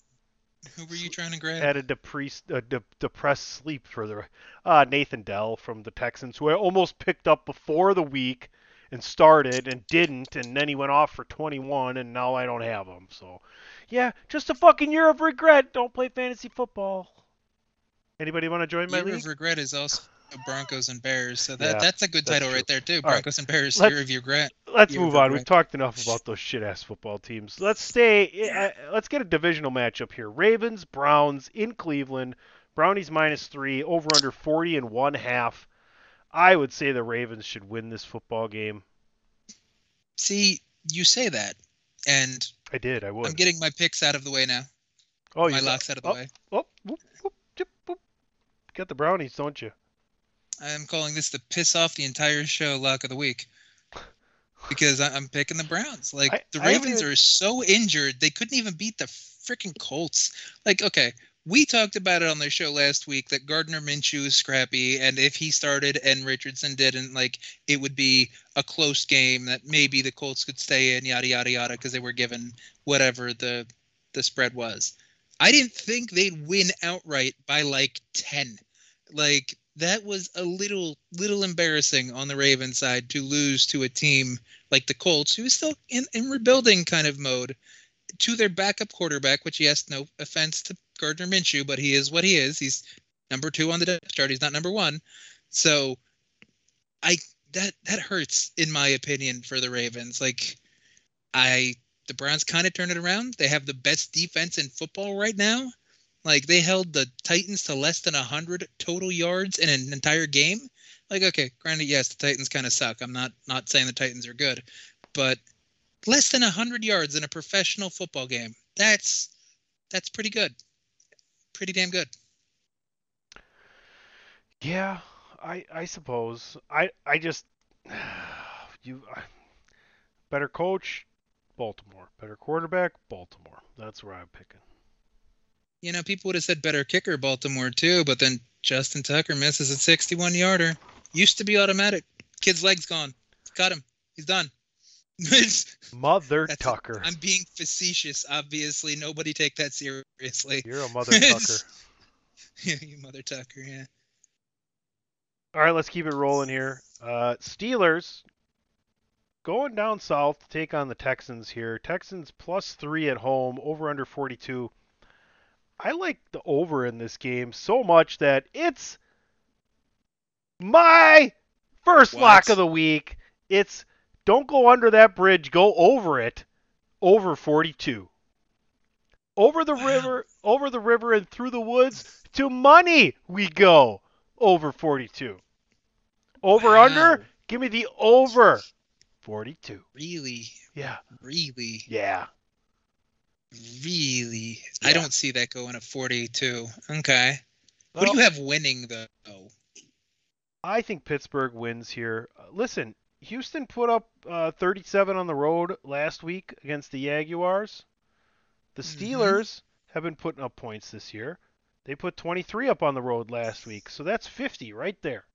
Who were you trying to grab? had a depressed, uh, de- depressed sleep for the uh, Nathan Dell from the Texans, who I almost picked up before the week and started and didn't, and then he went off for 21, and now I don't have him. So, yeah, just a fucking year of regret. Don't play fantasy football. Anybody want to join my Year league? of regret is also Broncos and Bears, so that Yeah, that's a good that's title true. right there too. All right. Broncos and Bears, Let's- Year of regret. Let's Year move on. We've talked enough about those shit ass football teams. Let's stay. uh, let's get a divisional matchup here. Ravens, Browns in Cleveland. Brownies minus three, over under 40 and one half. I would say the Ravens should win this football game. See, you say that, and I did. I would. I'm getting my picks out of the way now. oh, my locks out of the oh, way. Oh, whoop, whoop, chip, whoop. Got the Brownies, don't you? I'm calling this the piss off the entire show lock of the week. Because I- I'm picking the Browns. Like I- the Ravens are so injured, they couldn't even beat the freaking Colts. Like, okay, we talked about it on the show last week that Gardner Minshew is scrappy, and if he started and Richardson didn't, like it would be a close game that maybe the Colts could stay in, yada yada yada, because they were given whatever the the spread was. I didn't think they'd win outright by like ten. Like that was a little little embarrassing on the Ravens side to lose to a team like the Colts, who is still in, in rebuilding kind of mode, to their backup quarterback, which yes, no offense to Gardner Minshew, but he is what he is. He's number two on the depth chart. He's not number one. So I that that hurts in my opinion for the Ravens. Like I the Browns kind of turned it around. They have the best defense in football right now. Like they held the Titans to less than 100 total yards in an entire game. Like okay, granted yes, the Titans kind of suck. I'm not not saying the Titans are good, but less than 100 yards in a professional football game. That's that's pretty good. Pretty damn good. Yeah, I I suppose. I I just you better coach, Baltimore. Better quarterback, Baltimore. That's where I'm picking. You know, people would have said better kicker Baltimore too, but then Justin Tucker misses a 61 yarder. Used to be automatic. Kid's leg's gone. Cut him. He's done. Mother that's- Tucker. I'm being facetious, obviously. Nobody take that seriously. You're a mother Tucker. Yeah, you mother Tucker, yeah. All right, let's keep it rolling here. Uh, Steelers going down south to take on the Texans here. Texans plus three at home, over under 42. I like the over in this game so much that it's my first What? lock of the week. It's don't go under that bridge, go over it. Over 42. Over the Wow. river, over the river and through the woods to money we go. Over 42. Over Wow. under? Give me the over 42. Really, Yeah. really, Yeah. really. I don't see that going to 42. Okay. What do you have winning though? I think Pittsburgh wins here. Uh, listen, Houston put up uh, 37 on the road last week against the Jaguars. The Mhm. Steelers have been putting up points this year. They put 23 up on the road last week, so that's 50 right there.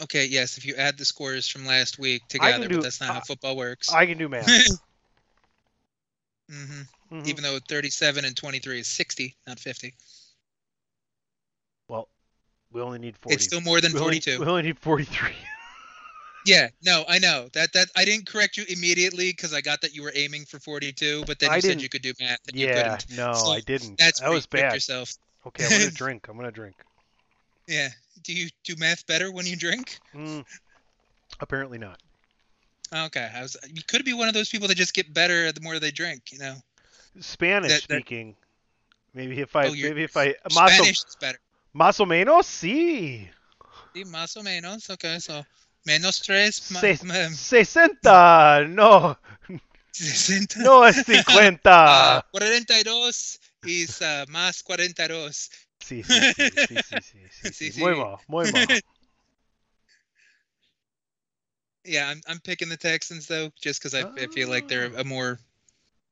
Okay, yes, if you add the scores from last week together, do- but that's not how uh, football works. I can do math. hmm Mhm. Even though 37 and 23 is 60, not 50. We only need 40. It's still more than we only- 42. we only need 43. Yeah, no, I know that that I didn't correct you immediately because I got that you were aiming for 42, but then I you said you could do math and you couldn't. no, So I didn't. That's that was bad. yourself. Okay, I'm gonna drink. I'm gonna drink. Yeah. Do you do math better when you drink? Mm, apparently not. Okay, I was. You could be one of those people that just get better the more they drink. You know, Spanish That- that- speaking. Maybe if I Oh, maybe if I Spanish is better. Más o menos sí. Sí, más o menos. Okay, so menos tres. ma- Se- ma- Sesenta, no, sesenta. no es Ah, cincuenta. 42 is uh, más 42. Sí, sí, sí, sí, sí, sí, sí, Sí. Muy mal, muy mal. Yeah, I'm I'm picking the Texans though, just because I, I feel like they're a more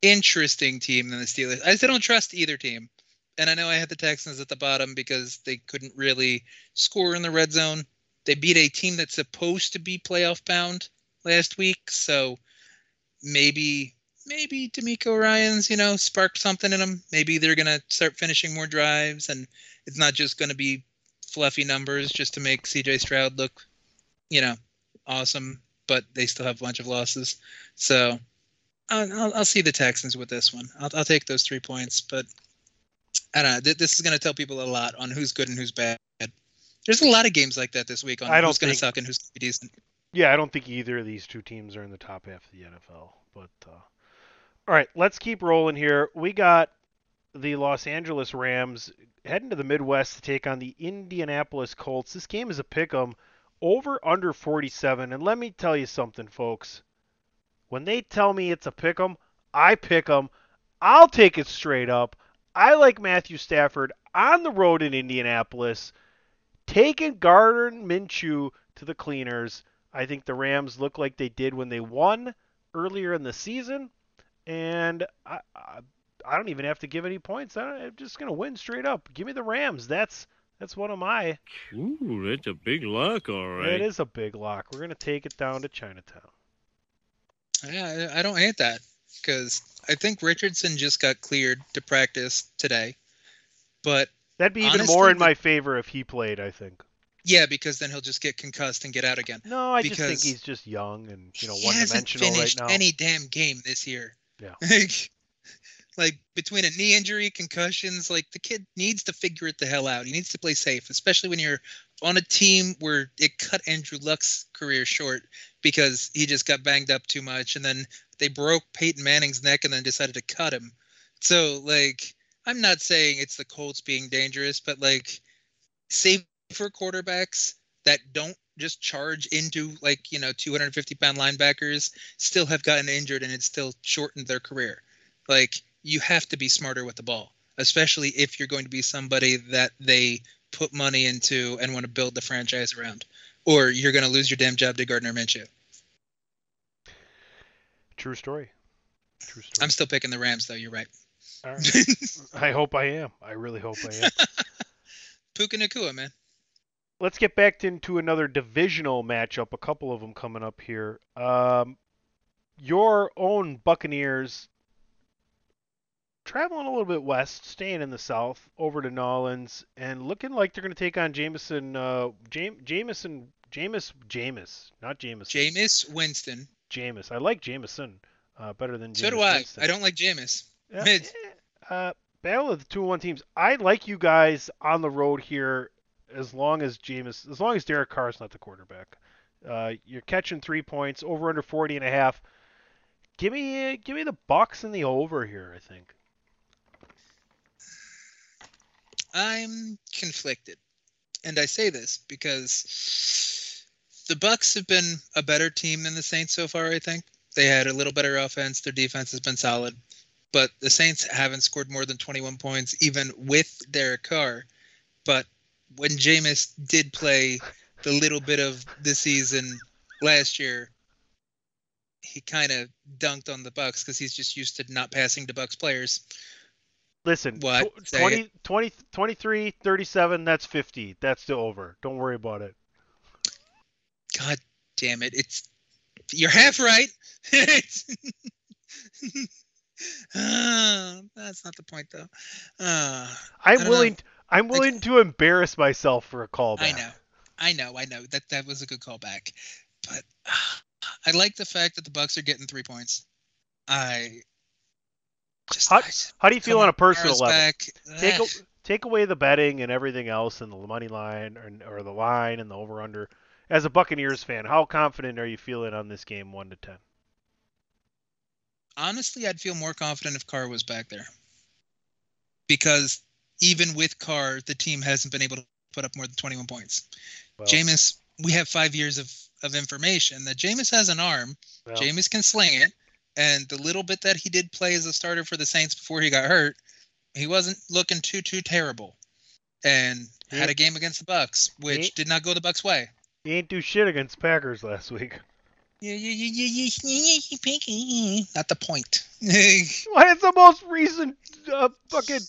interesting team than the Steelers. I still don't trust either team, and I know I had the Texans at the bottom because they couldn't really score in the red zone. They beat a team that's supposed to be playoff bound last week, so maybe maybe DeMeco Ryans you know sparked something in them. Maybe they're gonna start finishing more drives, and it's not just gonna be fluffy numbers just to make CJ Stroud look, you know, awesome, but they still have a bunch of losses. So I'll, I'll, see the Texans with this one. I'll, I'll take those three points, but I don't know. Th- This is going to tell people a lot on who's good and who's bad. There's a lot of games like that this week on I don't who's going to suck and who's going to be decent. Yeah, I don't think either of these two teams are in the top half of the NFL. But uh, all right, let's keep rolling here. We got the Los Angeles Rams heading to the Midwest to take on the Indianapolis Colts. This game is a pick 'em over under 47. And let me tell you something, folks. When they tell me it's a pick 'em, I pick 'em. I'll take it straight up. I like Matthew Stafford on the road in Indianapolis, taking Gardner Minshew to the cleaners. I think the Rams look like they did when they won earlier in the season, and I, I, I don't even have to give any points. I am just gonna win straight up. Give me the Rams. That's that's one of my. Ooh, that's a big lock, all right. It is a big lock. We're gonna take it down to Chinatown. Yeah, I I don't hate that because I think Richardson just got cleared to practice today, but That'd be even Honestly, more in my favor if he played. I think. yeah, because then he'll just get concussed and get out again. No, I just think he's just young and you know one dimensional right finished now. any damn game this year. Yeah. Like, like between a knee injury, concussions, like the kid needs to figure it the hell out. He needs to play safe, especially when you're on a team where it cut Andrew Luck's career short because he just got banged up too much, and then they broke Peyton Manning's neck and then decided to cut him. So like, I'm not saying it's the Colts being dangerous, but like, safer quarterbacks that don't just charge into like you know 250 pound linebackers still have gotten injured and it's still shortened their career like you have to be smarter with the ball especially if you're going to be somebody that they put money into and want to build the franchise around or you're going to lose your damn job to Gardner Minshew. True story. True story. I'm still picking the Rams though, you're right. All right. I hope I am. I really hope I am. Puka Nacua, man. Let's get back into another divisional matchup. A couple of them coming up here. Um, your own Buccaneers traveling a little bit west, staying in the south, over to Nolans, and looking like they're going to take on Jameson. Uh, Jam- Jameson. Jameis. Jameis. Not Jameson. Jameis Winston. Jameis. I like Jameson uh, better than. So do I. Winston. I don't like Jameis. Yeah, Mid. eh, Uh, battle of the two one teams. I like you guys on the road here, as long as Jameis, as long as Derek Carr is not the quarterback. Uh, you're catching three points over under 40 and a half. Give me, give me the Bucks and the over here. I think. I'm conflicted. And I say this because the Bucks have been a better team than the Saints so far, I think. They had a little better offense, their defense has been solid. But the Saints haven't scored more than 21 points even with Derek Carr. But when Jameis did play the little bit of the season last year, he kind of dunked on the Bucks because he's just used to not passing to Bucks players. Listen, What? tw- 20, 20, 23, 37, that's 50. That's the over. Don't worry about it. God damn it! It's you're half right. Ah, that's not the point though. Ah, I'm don't know. willing. I'm willing to embarrass myself for a callback. I know, I know, I know that that was a good callback, but ah, I like the fact that the Bucks are getting three points. I just How- I How do you feel on a personal level? Back. take a, take away the betting and everything else and the money line or, or the line and the over under. As a Buccaneers fan, how confident are you feeling on this game, one to ten? honestly, I'd feel more confident if Carr was back there. Because even with Carr, the team hasn't been able to put up more than 21 points. Well, Jameis, we have five years of, of information that Jameis has an arm. well, Jameis can sling it. And the little bit that he did play as a starter for the Saints before he got hurt, he wasn't looking too, too terrible. And had a game against the Bucks, which did not go the Bucks' way. he ain't do shit against Packers last week. Yeah, yeah, yeah, yeah, yeah, yeah, pinky. Not the point. What is the most recent uh, fucking?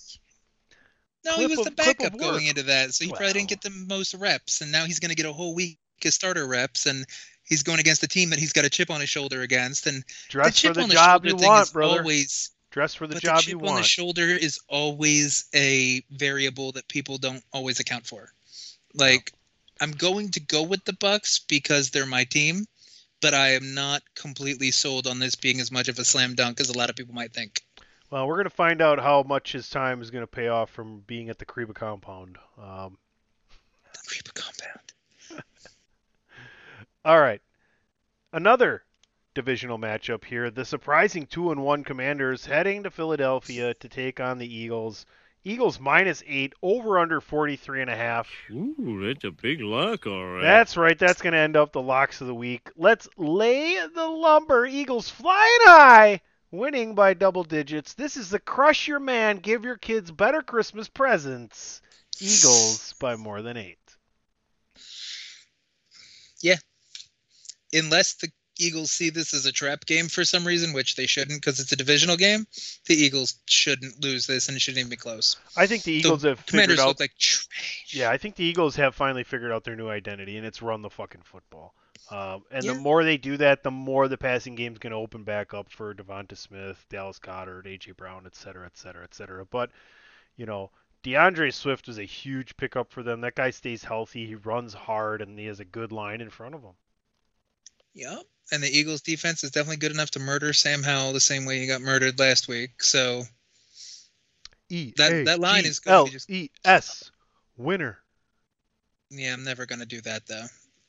No, he was of- the backup going into that, so he probably didn't get the most reps, and now he's going to get a whole week of starter reps, and he's going against a team that he's got a chip on his shoulder against, and the Dress for chip the on the job shoulder you want, is brother. always, Dress for the job the chip you on the shoulder is always a variable that people don't always account for. Like, I'm going to go with the Bucks because they're my team, but I am not completely sold on this being as much of a slam dunk as a lot of people might think. Well, we're gonna find out how much his time is gonna pay off from being at the Creba compound. Um, The creep compound. all right, another divisional matchup here. The surprising two and one Commanders heading to Philadelphia to take on the Eagles. Eagles minus eight, over under 43 and a half. Ooh, that's a big lock, all right. That's right. That's going to end up the locks of the week. Let's lay the lumber. Eagles flying high, winning by double digits. This is the crush your man, give your kids better Christmas presents. Eagles by more than eight. Unless the Eagles see this as a trap game for some reason, which they shouldn't because it's a divisional game, the Eagles shouldn't lose this and it shouldn't even be close. I think the Eagles the have figured Commanders out. look like trash. Yeah, I think the Eagles have finally figured out their new identity, and it's run the fucking football. Um, and Yeah. the more they do that, the more the passing game's going to open back up for DeVonta Smith, Dallas Goedert, AJ Brown, et cetera, et cetera, et cetera. But you know, D'Andre Swift was a huge pickup for them. That guy stays healthy, he runs hard, and he has a good line in front of him. Yep. And the Eagles defense is definitely good enough to murder Sam Howell the same way he got murdered last week. So E That- that line is gonna L be just- E S winner. yeah, I'm never gonna do that though.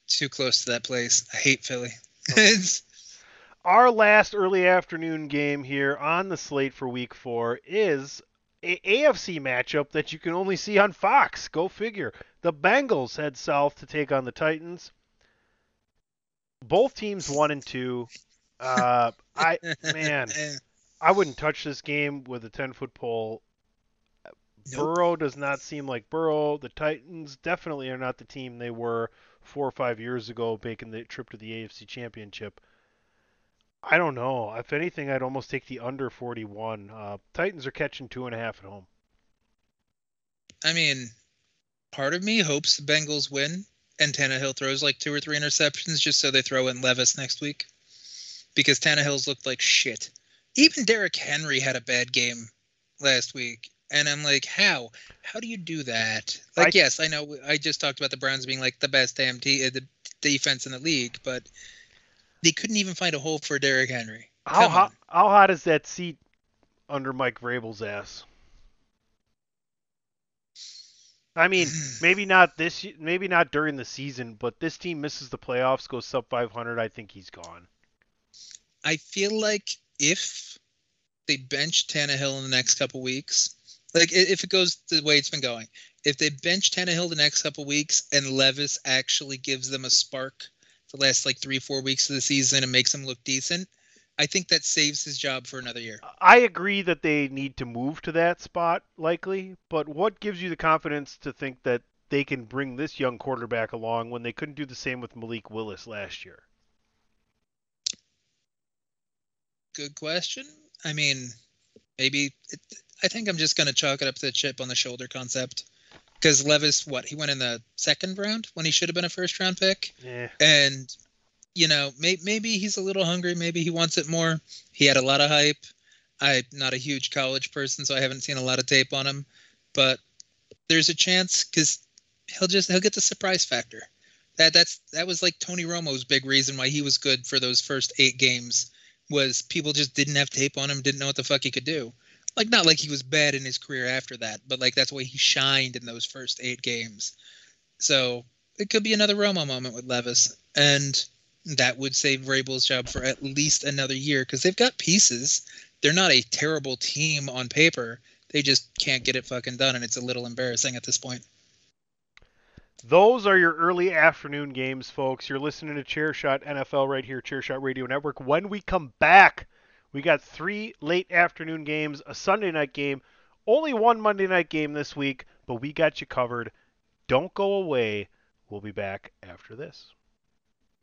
Too close to that place. I hate Philly. Our last early afternoon game here on the slate for week four is a AFC matchup that you can only see on Fox. Go figure. The Bengals head south to take on the Titans. Both teams one and two. Uh, I man, I wouldn't touch this game with a ten foot pole. Nope. Burrow does not seem like Burrow. The Titans definitely are not the team they were four or five years ago, making the trip to the AFC Championship. I don't know. If anything, I'd almost take the under 41. Uh, Titans are catching two and a half at home. I mean, part of me hopes the Bengals win and Tannehill throws like two or three interceptions just so they throw in Levis next week. Because Tannehill's looked like shit. Even Derrick Henry had a bad game last week. And I'm like, how? How do you do that? Like, I- yes, I know I just talked about the Browns being like the best damn te- uh, the defense in the league, but they couldn't even find a hole for Derrick Henry. How hot? How hot is that seat under Mike Vrabel's ass? I mean, maybe not this. Maybe not during the season, but this team misses the playoffs, goes sub 500. I think he's gone. I feel like if they bench Tannehill in the next couple weeks, like if it goes the way it's been going, if they bench Tannehill the next couple weeks and Levis actually gives them a spark the last like three, four weeks of the season and makes them look decent, I think that saves his job for another year. I agree that they need to move to that spot, likely, but what gives you the confidence to think that they can bring this young quarterback along when they couldn't do the same with Malik Willis last year? Good question. I mean, maybe it, I think I'm just going to chalk it up to the chip on the shoulder concept. Because Levis, what, he went in the second round when he should have been a first round pick? Yeah. and you know may, maybe he's a little hungry maybe he wants it more. He had a lot of hype. I'm not a huge college person so i haven't seen a lot of tape on him but there's a chance because he'll just he'll get the surprise factor. That that's that was like tony romo's big reason why he was good for those first eight games was people just didn't have tape on him didn't know what the fuck he could do. Like not like he was bad in his career after that but like that's why he shined in those first eight games. So it could be another Romo moment with Levis, and that would save Vrabel's job for at least another year because they've got pieces. They're not a terrible team on paper. They just can't get it fucking done, and it's a little embarrassing at this point. Those are your early afternoon games, folks. You're listening to Chairshot NFL right here, Chairshot Radio Network. When we come back, we got three late afternoon games, a Sunday night game, only one Monday night game this week, but we got you covered. Don't go away. We'll be back after this.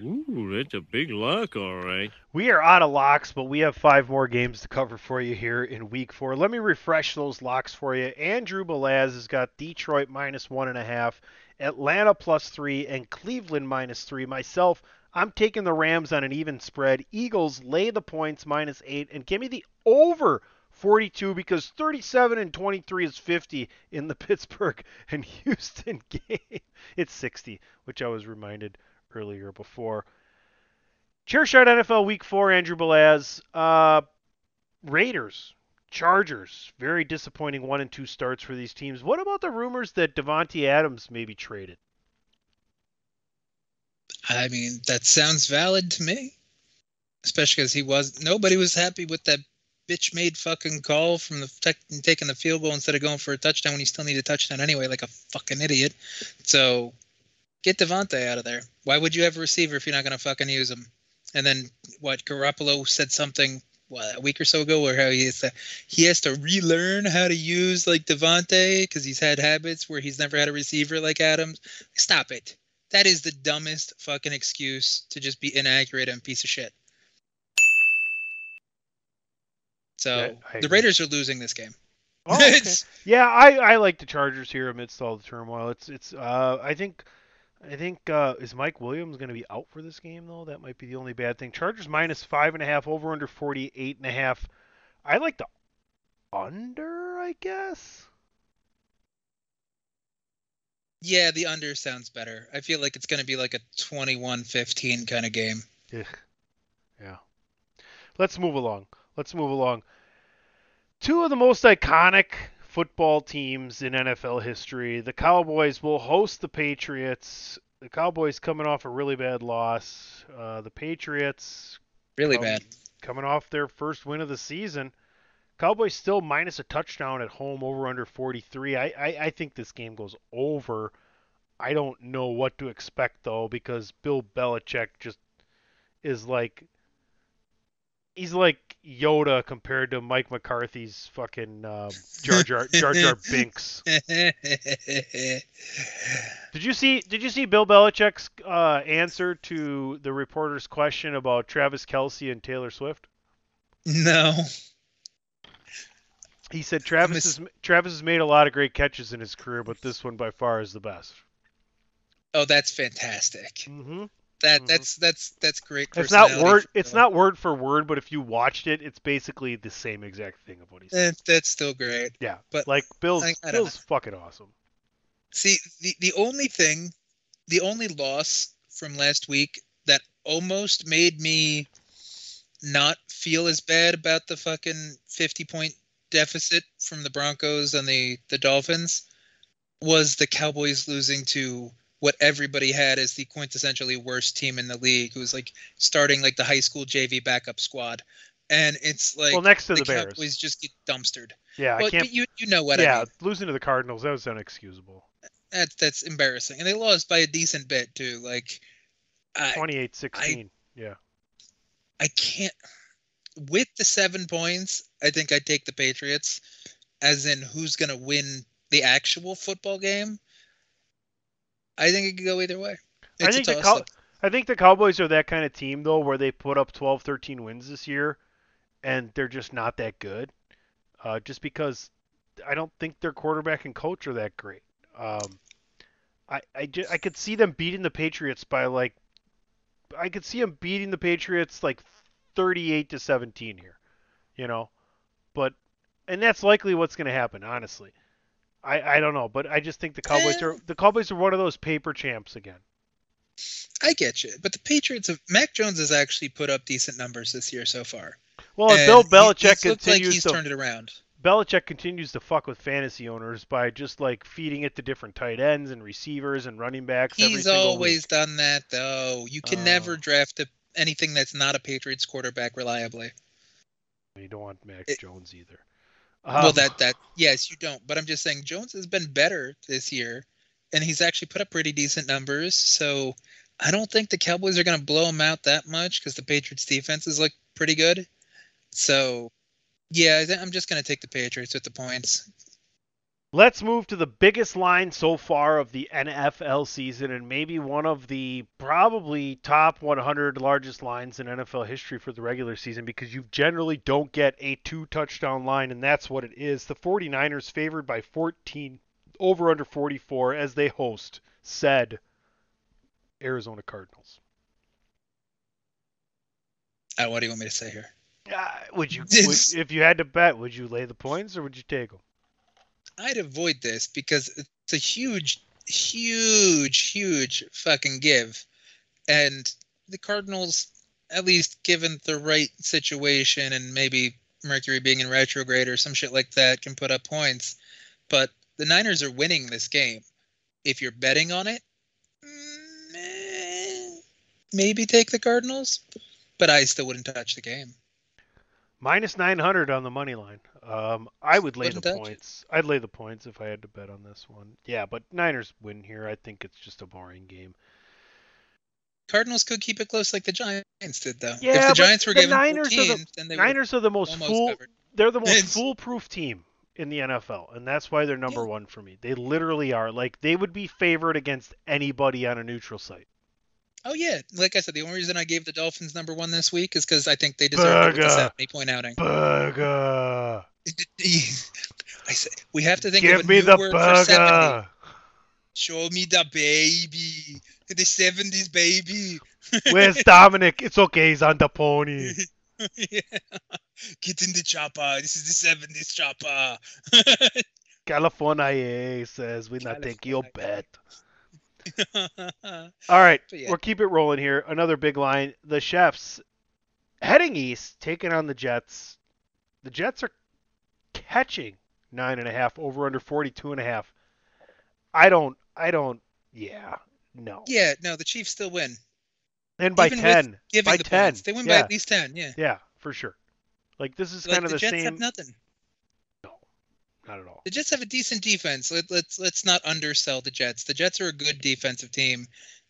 Ooh, that's a big lock, all right. We are out of locks, but we have five more games to cover for you here in week four. Let me refresh those locks for you. Andrew Balaz has got Detroit minus one and a half, Atlanta plus three, and Cleveland minus three. Myself, I'm taking the Rams on an even spread. Eagles lay the points minus eight, and give me the over 42 because 37 and 23 is 50 in the Pittsburgh and Houston game. It's 60, which I was reminded earlier before. Chairshot NFL Week 4, Andrew Balaz. Uh, Raiders, Chargers, very disappointing one and two starts for these teams. What about the rumors that Davante Adams may be traded? I mean, that sounds valid to me. Especially because he was nobody was happy with that bitch made fucking call from the tech, taking the field goal instead of going for a touchdown when you still need a touchdown anyway, like a fucking idiot. So get Davante out of there. Why would you have a receiver if you're not gonna fucking use him? And then what? Garoppolo said something what a week or so ago where how he has to he has to relearn how to use like Davante because he's had habits where he's never had a receiver like Adams. Stop it. That is the dumbest fucking excuse to just be inaccurate and piece of shit. So Yeah, the. Raiders are losing this game. Oh, okay. Yeah, I, I like the Chargers here amidst all the turmoil. It's it's uh I think I think uh is Mike Williams going to be out for this game though? That might be the only bad thing. Chargers minus five and a half over under forty eight and a half. I like the under, I guess. yeah, the under sounds better. I feel like it's going to be like a 21-15 kind of game. Ugh. Yeah. Let's move along. Let's move along. Two of the most iconic football teams in NFL history. The Cowboys will host the Patriots. The Cowboys coming off a really bad loss. Uh, the Patriots Really Um, bad. coming off their first win of the season. Cowboys still minus a touchdown at home over under 43. I, I, I think this game goes over. I don't know what to expect though because Bill Belichick just is like he's like Yoda compared to Mike McCarthy's fucking um, Jar Jar Jar Jar Binks. Did you see Did you see Bill Belichick's uh, answer to the reporter's question about Travis Kelce and Taylor Swift? no. He said Travis has Travis has made a lot of great catches in his career, but this one by far is the best. Oh, that's fantastic. hmm That Mhm. that's that's that's great. It's not word. for It's not word for word, but if you watched it, it's basically the same exact thing of what he said. Eh, that's still great. yeah, but like Bill's I- I Bill's fucking awesome. See, the the only thing, the only loss from last week that almost made me not feel as bad about the fucking 50 point deficit from the Broncos and the the Dolphins was the Cowboys losing to what everybody had as the quintessentially worst team in the league who was like starting like the high school JV backup squad and it's like well, next to the, the, Bears. Cowboys just get dumpstered. yeah, Well, I can't. but you you know what yeah, I mean. losing to the Cardinals that was unexcusable. That's that's embarrassing, and they lost by a decent bit too. Like, I 28-16. yeah. I can't with the seven points. I think I'd take the Patriots, as in who's gonna win the actual football game. I think it could go either way. I think the Cow- I think the Cowboys are that kind of team though, where they put up 12, 13 wins this year, and they're just not that good. Uh, just because I don't think their quarterback and coach are that great. Um, I I, ju- I could see them beating the Patriots by like, I could see them beating the Patriots like 38 to 17 here, you know, but and that's likely what's going to happen, honestly. I, I don't know, but I just think the Cowboys Eh. are the Cowboys are one of those paper champs again. I get you, but the Patriots have Mac Jones has actually put up decent numbers this year so far. Well, And Bill he- Belichick he's looked like continues he's to turned it around. Belichick continues to fuck with fantasy owners by just like feeding it to different tight ends and receivers and running backs. He's always week. done that though. You can Oh. never draft a, anything that's not a Patriots quarterback reliably. You don't want Mac It- Jones either. Well, Um, that that yes, you don't. But I'm just saying Jones has been better this year, and he's actually put up pretty decent numbers. So I don't think the Cowboys are going to blow him out that much because the Patriots defense is like pretty good. So yeah, I'm just going to take the Patriots with the points. Let's move to the biggest line so far of the NFL season and maybe one of the probably top 100 largest lines in NFL history for the regular season because you generally don't get a two touchdown line and that's what it is. The 49ers favored by 14 over under 44 as they host said Arizona Cardinals. Uh, what do you want me to say here? Uh, would you, would, if you had to bet, would you lay the points or would you take them? I'd avoid this because it's a huge, huge, huge fucking give. And the Cardinals, at least given the right situation and maybe Mercury being in retrograde or some shit like that, can put up points. But the Niners are winning this game. If you're betting on it, maybe take the Cardinals. But I still wouldn't touch the game. Minus 900 on the money line. Um, I would lay Wouldn't the points. I'd lay the points if I had to bet on this one. Yeah, but Niners win here. I think it's just a boring game. Cardinals could keep it close like the Giants did, though. Yeah, if the but Giants were the given Niners are the- then they Niners are the most almost fool. covered. They're the most It's- foolproof team in the NFL, and that's why they're number one for me. They literally are. Like they would be favored against anybody on a neutral site. Oh yeah, like I said, the only reason I gave the Dolphins number one this week is because I think they deserve it with the seventy point outing. Burger. I said we have to think Give of a me new the word for seventy. Show me the baby, the seventies baby. Where's Dominic? It's okay. He's on the pony. yeah. Get in the chopper. This is the seventies chopper. California says we're not taking your California. bet. All right, yeah. we'll keep it rolling here. Another big line. The Chefs heading east, taking on the Jets. The Jets are catching nine and a half over under forty two and a half. I don't. I don't. Yeah. No. yeah, no, the Chiefs still win. And by even ten. Giving By the 10. points, they win by Yeah. at least ten. Yeah, Yeah, for sure. Like this is like kind of the the, Jets same. have nothing. Not at all. The Jets have a decent defense. Let, let's let's not undersell the Jets. The Jets are a good defensive team,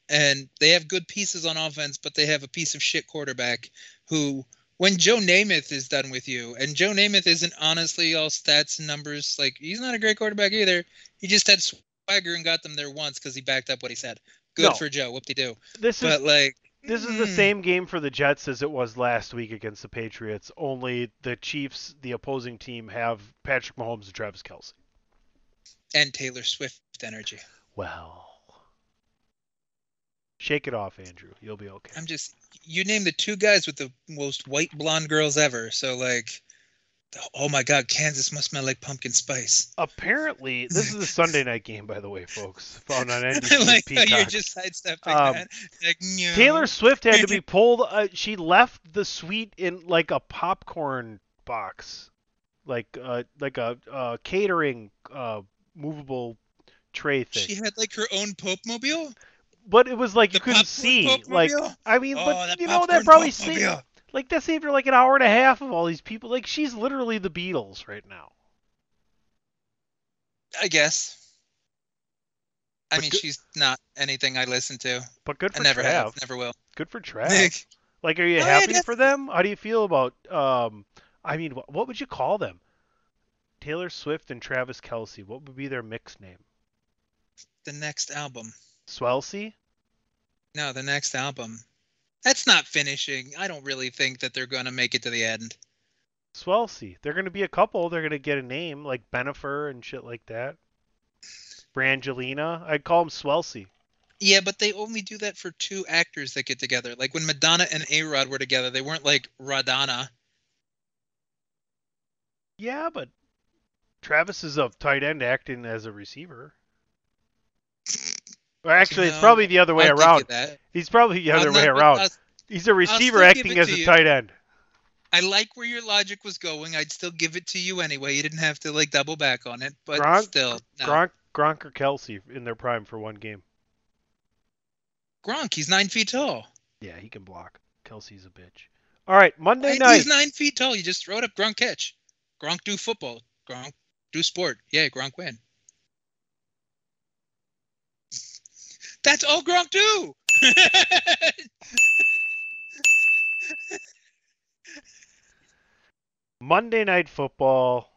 and they have good pieces on offense, but they have a piece of shit quarterback who, when Joe Namath is done with you, and Joe Namath isn't honestly all stats and numbers. Like he's not a great quarterback either. He just had swagger and got them there once because he backed up what he said. Good No. for Joe. Whoop de do. This is But like This is the mm, same game for the Jets as it was last week against the Patriots. Only the Chiefs, the opposing team, have Patrick Mahomes and Travis Kelce. and Taylor Swift energy. Well, shake it off, Andrew. You'll be okay. I'm just you name the two guys with the most white blonde girls ever. So like, oh my God, Kansas must smell like pumpkin spice. Apparently, this is a Sunday night game, by the way, folks. Found on I NBC like how Peacock. you're just sidestepping Um, that. Like, no. Taylor Swift had to be pulled. Uh, she left the suite in like a popcorn box, like uh, like a uh, catering uh, movable tray thing. She had like her own Pope mobile. but it was like you couldn't see. Pope Like? I mean, Oh, but you know that probably mobile. Like that saved her like an hour and a half of all these people. Like she's literally the Beatles right now. I guess. I But mean, good- she's not anything I listen to. But good for I never Trav. have, never will. Good for Trav. Nick, Like, are you Oh, yeah, happy for them? How do you feel about? Um, I mean, what, what would you call them? Taylor Swift and Travis Kelce. What would be their mix name? the next album. Swelsey. No, the next album. That's not finishing. I don't really think that they're going to make it to the end. Swelsey. They're gonna be a couple. They're gonna get a name like Benifer and shit like that. Brangelina. I'd call them Swelsey. Yeah, but they only do that for two actors that get together. Like when Madonna and A Rod were together, they weren't like Radana. Yeah, but Travis is a tight end acting as a receiver. Or actually, it's probably the other way you around. He's probably the other I'm way around. I'll- He's a receiver acting as a you. tight end. I like where your logic was going. I'd still give it to you anyway. You didn't have to like double back on it, but Gronk- still, no. Gronk, Gronk or Kelce in their prime for one game. Gronk, he's nine feet tall. Yeah, he can block. Kelce's a bitch. All right, Monday night. He's nine feet tall. You just throw it up. Gronk catch. Gronk do football. Gronk do sport. Yeah, Gronk win. That's all Gronk do. Monday night football.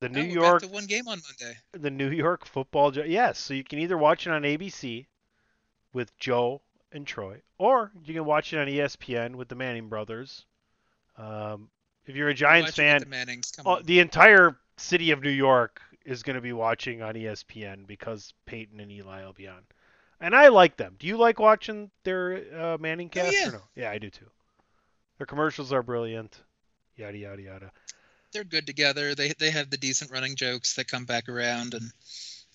The New Oh, York to one game on Monday. the New York football. Yes, so you can either watch it on ABC with Joe and Troy, or you can watch it on ESPN with the Manning brothers. Um, if you're a Giants Watch it with fan, the Mannings. On. the entire city of New York is going to be watching on ESPN because Peyton and Eli will be on. And I like them. Do you like watching their uh, Manning Oh, cast yeah. or no? Yeah, I do too. Their commercials are brilliant. Yada yada yada. They're good together. They they have the decent running jokes that come back around, and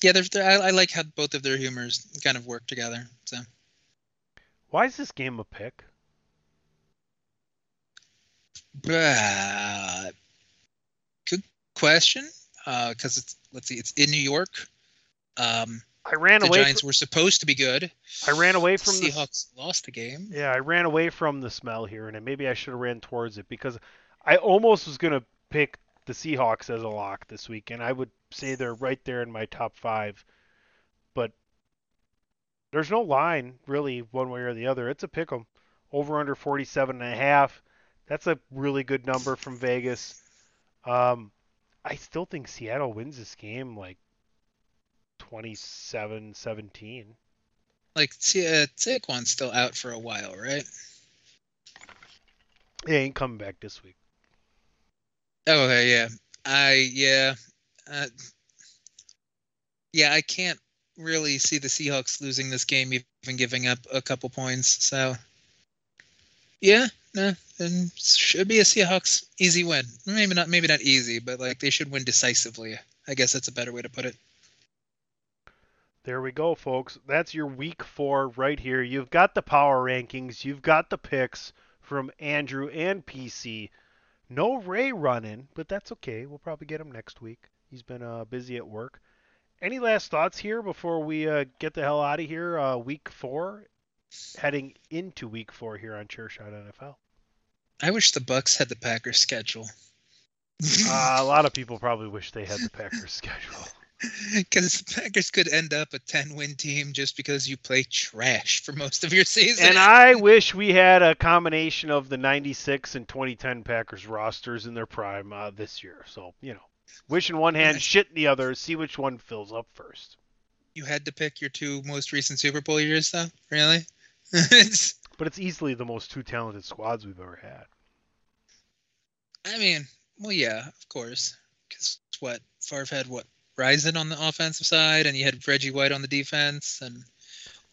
yeah, they're, they're, I, I like how both of their humors kind of work together. So Why is this game a pick? Uh, good question. Because it's let's see, it's in New York. Um, I ran the away. Giants were supposed to be good. I ran away from the Seahawks lost the game. Yeah, I ran away from the smell here, and maybe I should have ran towards it because I almost was gonna pick the Seahawks as a lock this week, and I would say they're right there in my top five. But there's no line really one way or the other. It's a pick 'em. Over under 47 and a half. That's a really good number from Vegas. Um, I still think Seattle wins this game like 27-17. Like T- uh, Saquon's still out for a while, right? He ain't coming back this week. Oh, okay, yeah. I yeah, uh, yeah. I can't really see the Seahawks losing this game, even giving up a couple points. So, yeah, no, and should be a Seahawks easy win. Maybe not, maybe not easy, but like they should win decisively. I guess that's a better way to put it. There we go, folks. That's your week four right here. You've got the power rankings, you've got the picks from Andrew and PC. No Ray running, but that's okay. We'll probably get him next week. He's been uh, busy at work. Any last thoughts here before we uh, get the hell out of here? Uh, week four, heading into week four here on Chairshot NFL. I wish the Bucks had the Packers schedule. Uh, a lot of people probably wish they had the Packers schedule. Because the Packers could end up a 10 win team just because you play trash for most of your season. And I wish we had a combination of the 96 and 2010 Packers rosters in their prime uh, this year. So, you know, wish in one hand, shit in the other, see which one fills up first. You had to pick your two most recent Super Bowl years, though? Really? But it's easily the most two talented squads we've ever had. I mean, well, yeah, of course. Because what? Favre had what? Rison on the offensive side, and you had Reggie White on the defense, and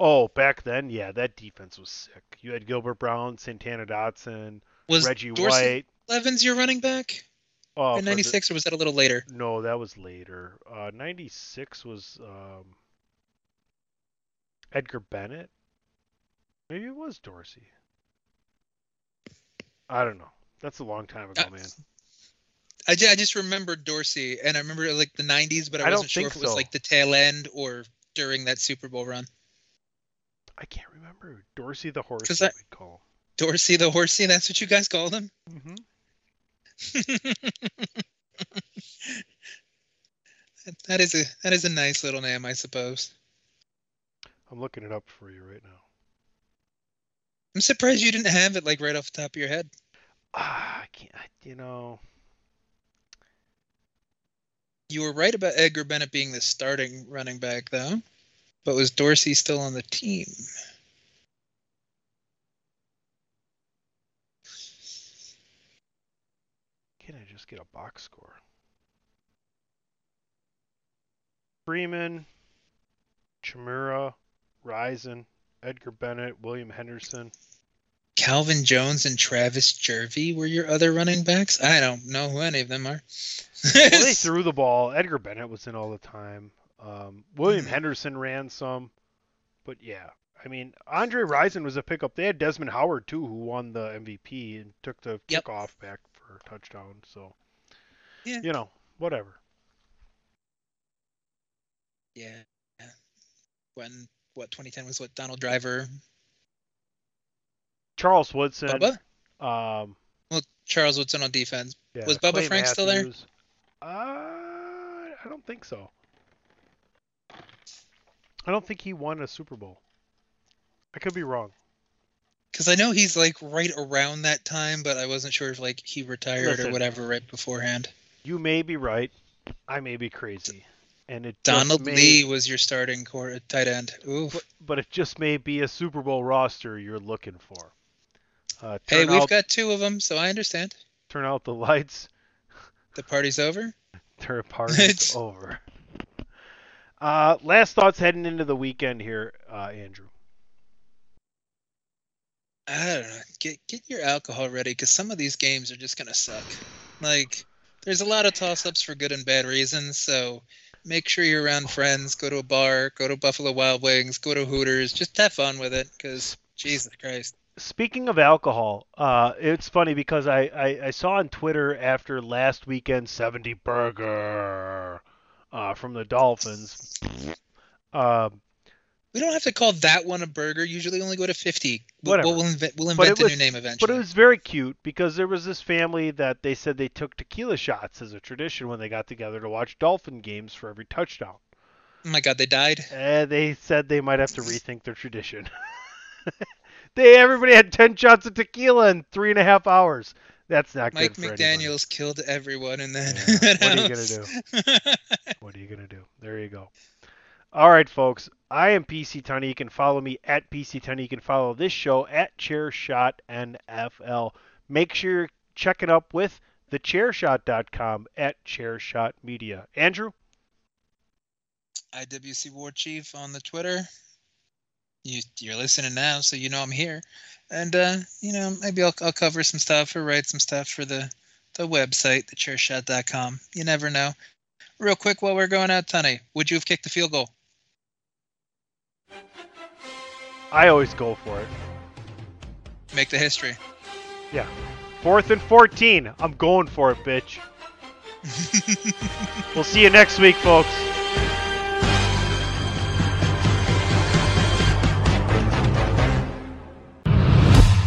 Oh, back then, yeah, that defense was sick. You had Gilbert Brown, Santana Dotson, was Reggie Dorsey White. Levens your running back Oh, in for the- '96, or was that a little later? No, that was later. Uh, 96 was um, Edgar Bennett. Maybe it was Dorsey. I don't know. That's a long time ago, Uh, man. I, ju- I just remembered Dorsey, and I remember like the '90s, but I, I wasn't sure if it was so. like the tail end or during that Super Bowl run. I can't remember. Dorsey the horse, 'Cause that I- call Dorsey the horsey, that's what you guys called him. him. that is a that is a nice little name, I suppose. I'm looking it up for you right now. I'm surprised you didn't have it like right off the top of your head. Ah, I can't. You know, You were right about Edgar Bennett being the starting running back, though. But was Dorsey still on the team? can I just get a box score? Freeman, Chmura, Rison, Edgar Bennett, William Henderson. Calvin Jones and Travis Jervey were your other running backs? I don't know who any of them are. well, they threw the ball. Edgar Bennett was in all the time. Um, William Mhm. Henderson ran some, but yeah, I mean Andre Rison was a pickup. They had Desmond Howard too, who won the MVP and took the Yep. kickoff back for a touchdown. So Yeah. you know, whatever. yeah. When what 2010 was what Donald Driver, Charles Woodson. Bubba? Um, Well, Charles Woodson on defense. yeah, Was Bubba Clay Frank still there? Uh, I don't think so. I don't think he won a Super Bowl. I could be wrong. Because I know he's like right around that time, but I wasn't sure if like he retired Listen. or whatever right beforehand. You may be right. I may be crazy. And it Donald may- Lee was your starting core tight end. Ooh. but, but it just may be a Super Bowl roster you're looking for. Uh, Hey, we've out, got two of them, so I understand. turn out the lights. The party's over. Their party's over. Uh, last thoughts heading into the weekend here, uh, Andrew. I don't know. Get get your alcohol ready because some of these games are just gonna suck. Like, there's a lot of toss-ups for good and bad reasons. So make sure you're around friends. Go to a bar. Go to Buffalo Wild Wings. Go to Hooters. Just have fun with it because Jesus Christ. Speaking of alcohol, uh, it's funny because I, I, I saw on Twitter after last weekend's 70 burger uh, from the Dolphins. Um, We don't have to call that one a burger. Usually only go to 50. We'll, Whatever. we'll invent, we'll invent a was- new name eventually. but it was very cute because there was this family that they said they took tequila shots as a tradition when they got together to watch Dolphin games for every touchdown. oh my God, they died. They said they might have to rethink their tradition. they everybody had ten shots of tequila in three and a half hours. That's not Mike good for anybody. McDaniels killed everyone and then Yeah, what are you gonna do? What are you gonna do? There you go. All right, folks. I am PC Tunney. You can follow me at PC Tunney. You can follow this show at Chairshot NFL. Make sure you're checking up with thechairshot.com at Chairshot Media. Andrew, IWC War Chief on the Twitter. You you're listening now, so you know I'm here, and uh, you know maybe I'll I'll cover some stuff or write some stuff for the the website, thechairshot.com. You never know. Real quick, while we're going out, Tony, would you have kicked the field goal? I always go for it. Make the history. Yeah. Fourth and 14. I'm going for it, bitch. we'll see you next week, folks.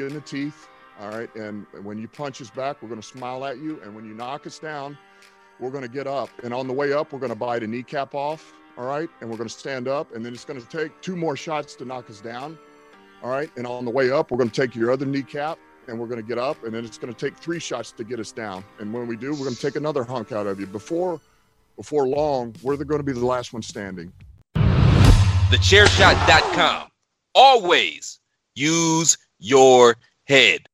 You in the teeth. All right. And when you punch us back, we're going to smile at you. And when you knock us down, we're going to get up. And on the way up, we're going to bite a kneecap off. All right. And we're going to stand up. And then it's going to take two more shots to knock us down. All right. And on the way up, we're going to take your other kneecap and we're going to get up. And then it's going to take three shots to get us down. And when we do, we're going to take another hunk out of you. Before, before long, we're going to be the last one standing. Thechairshot.com. Always use your head.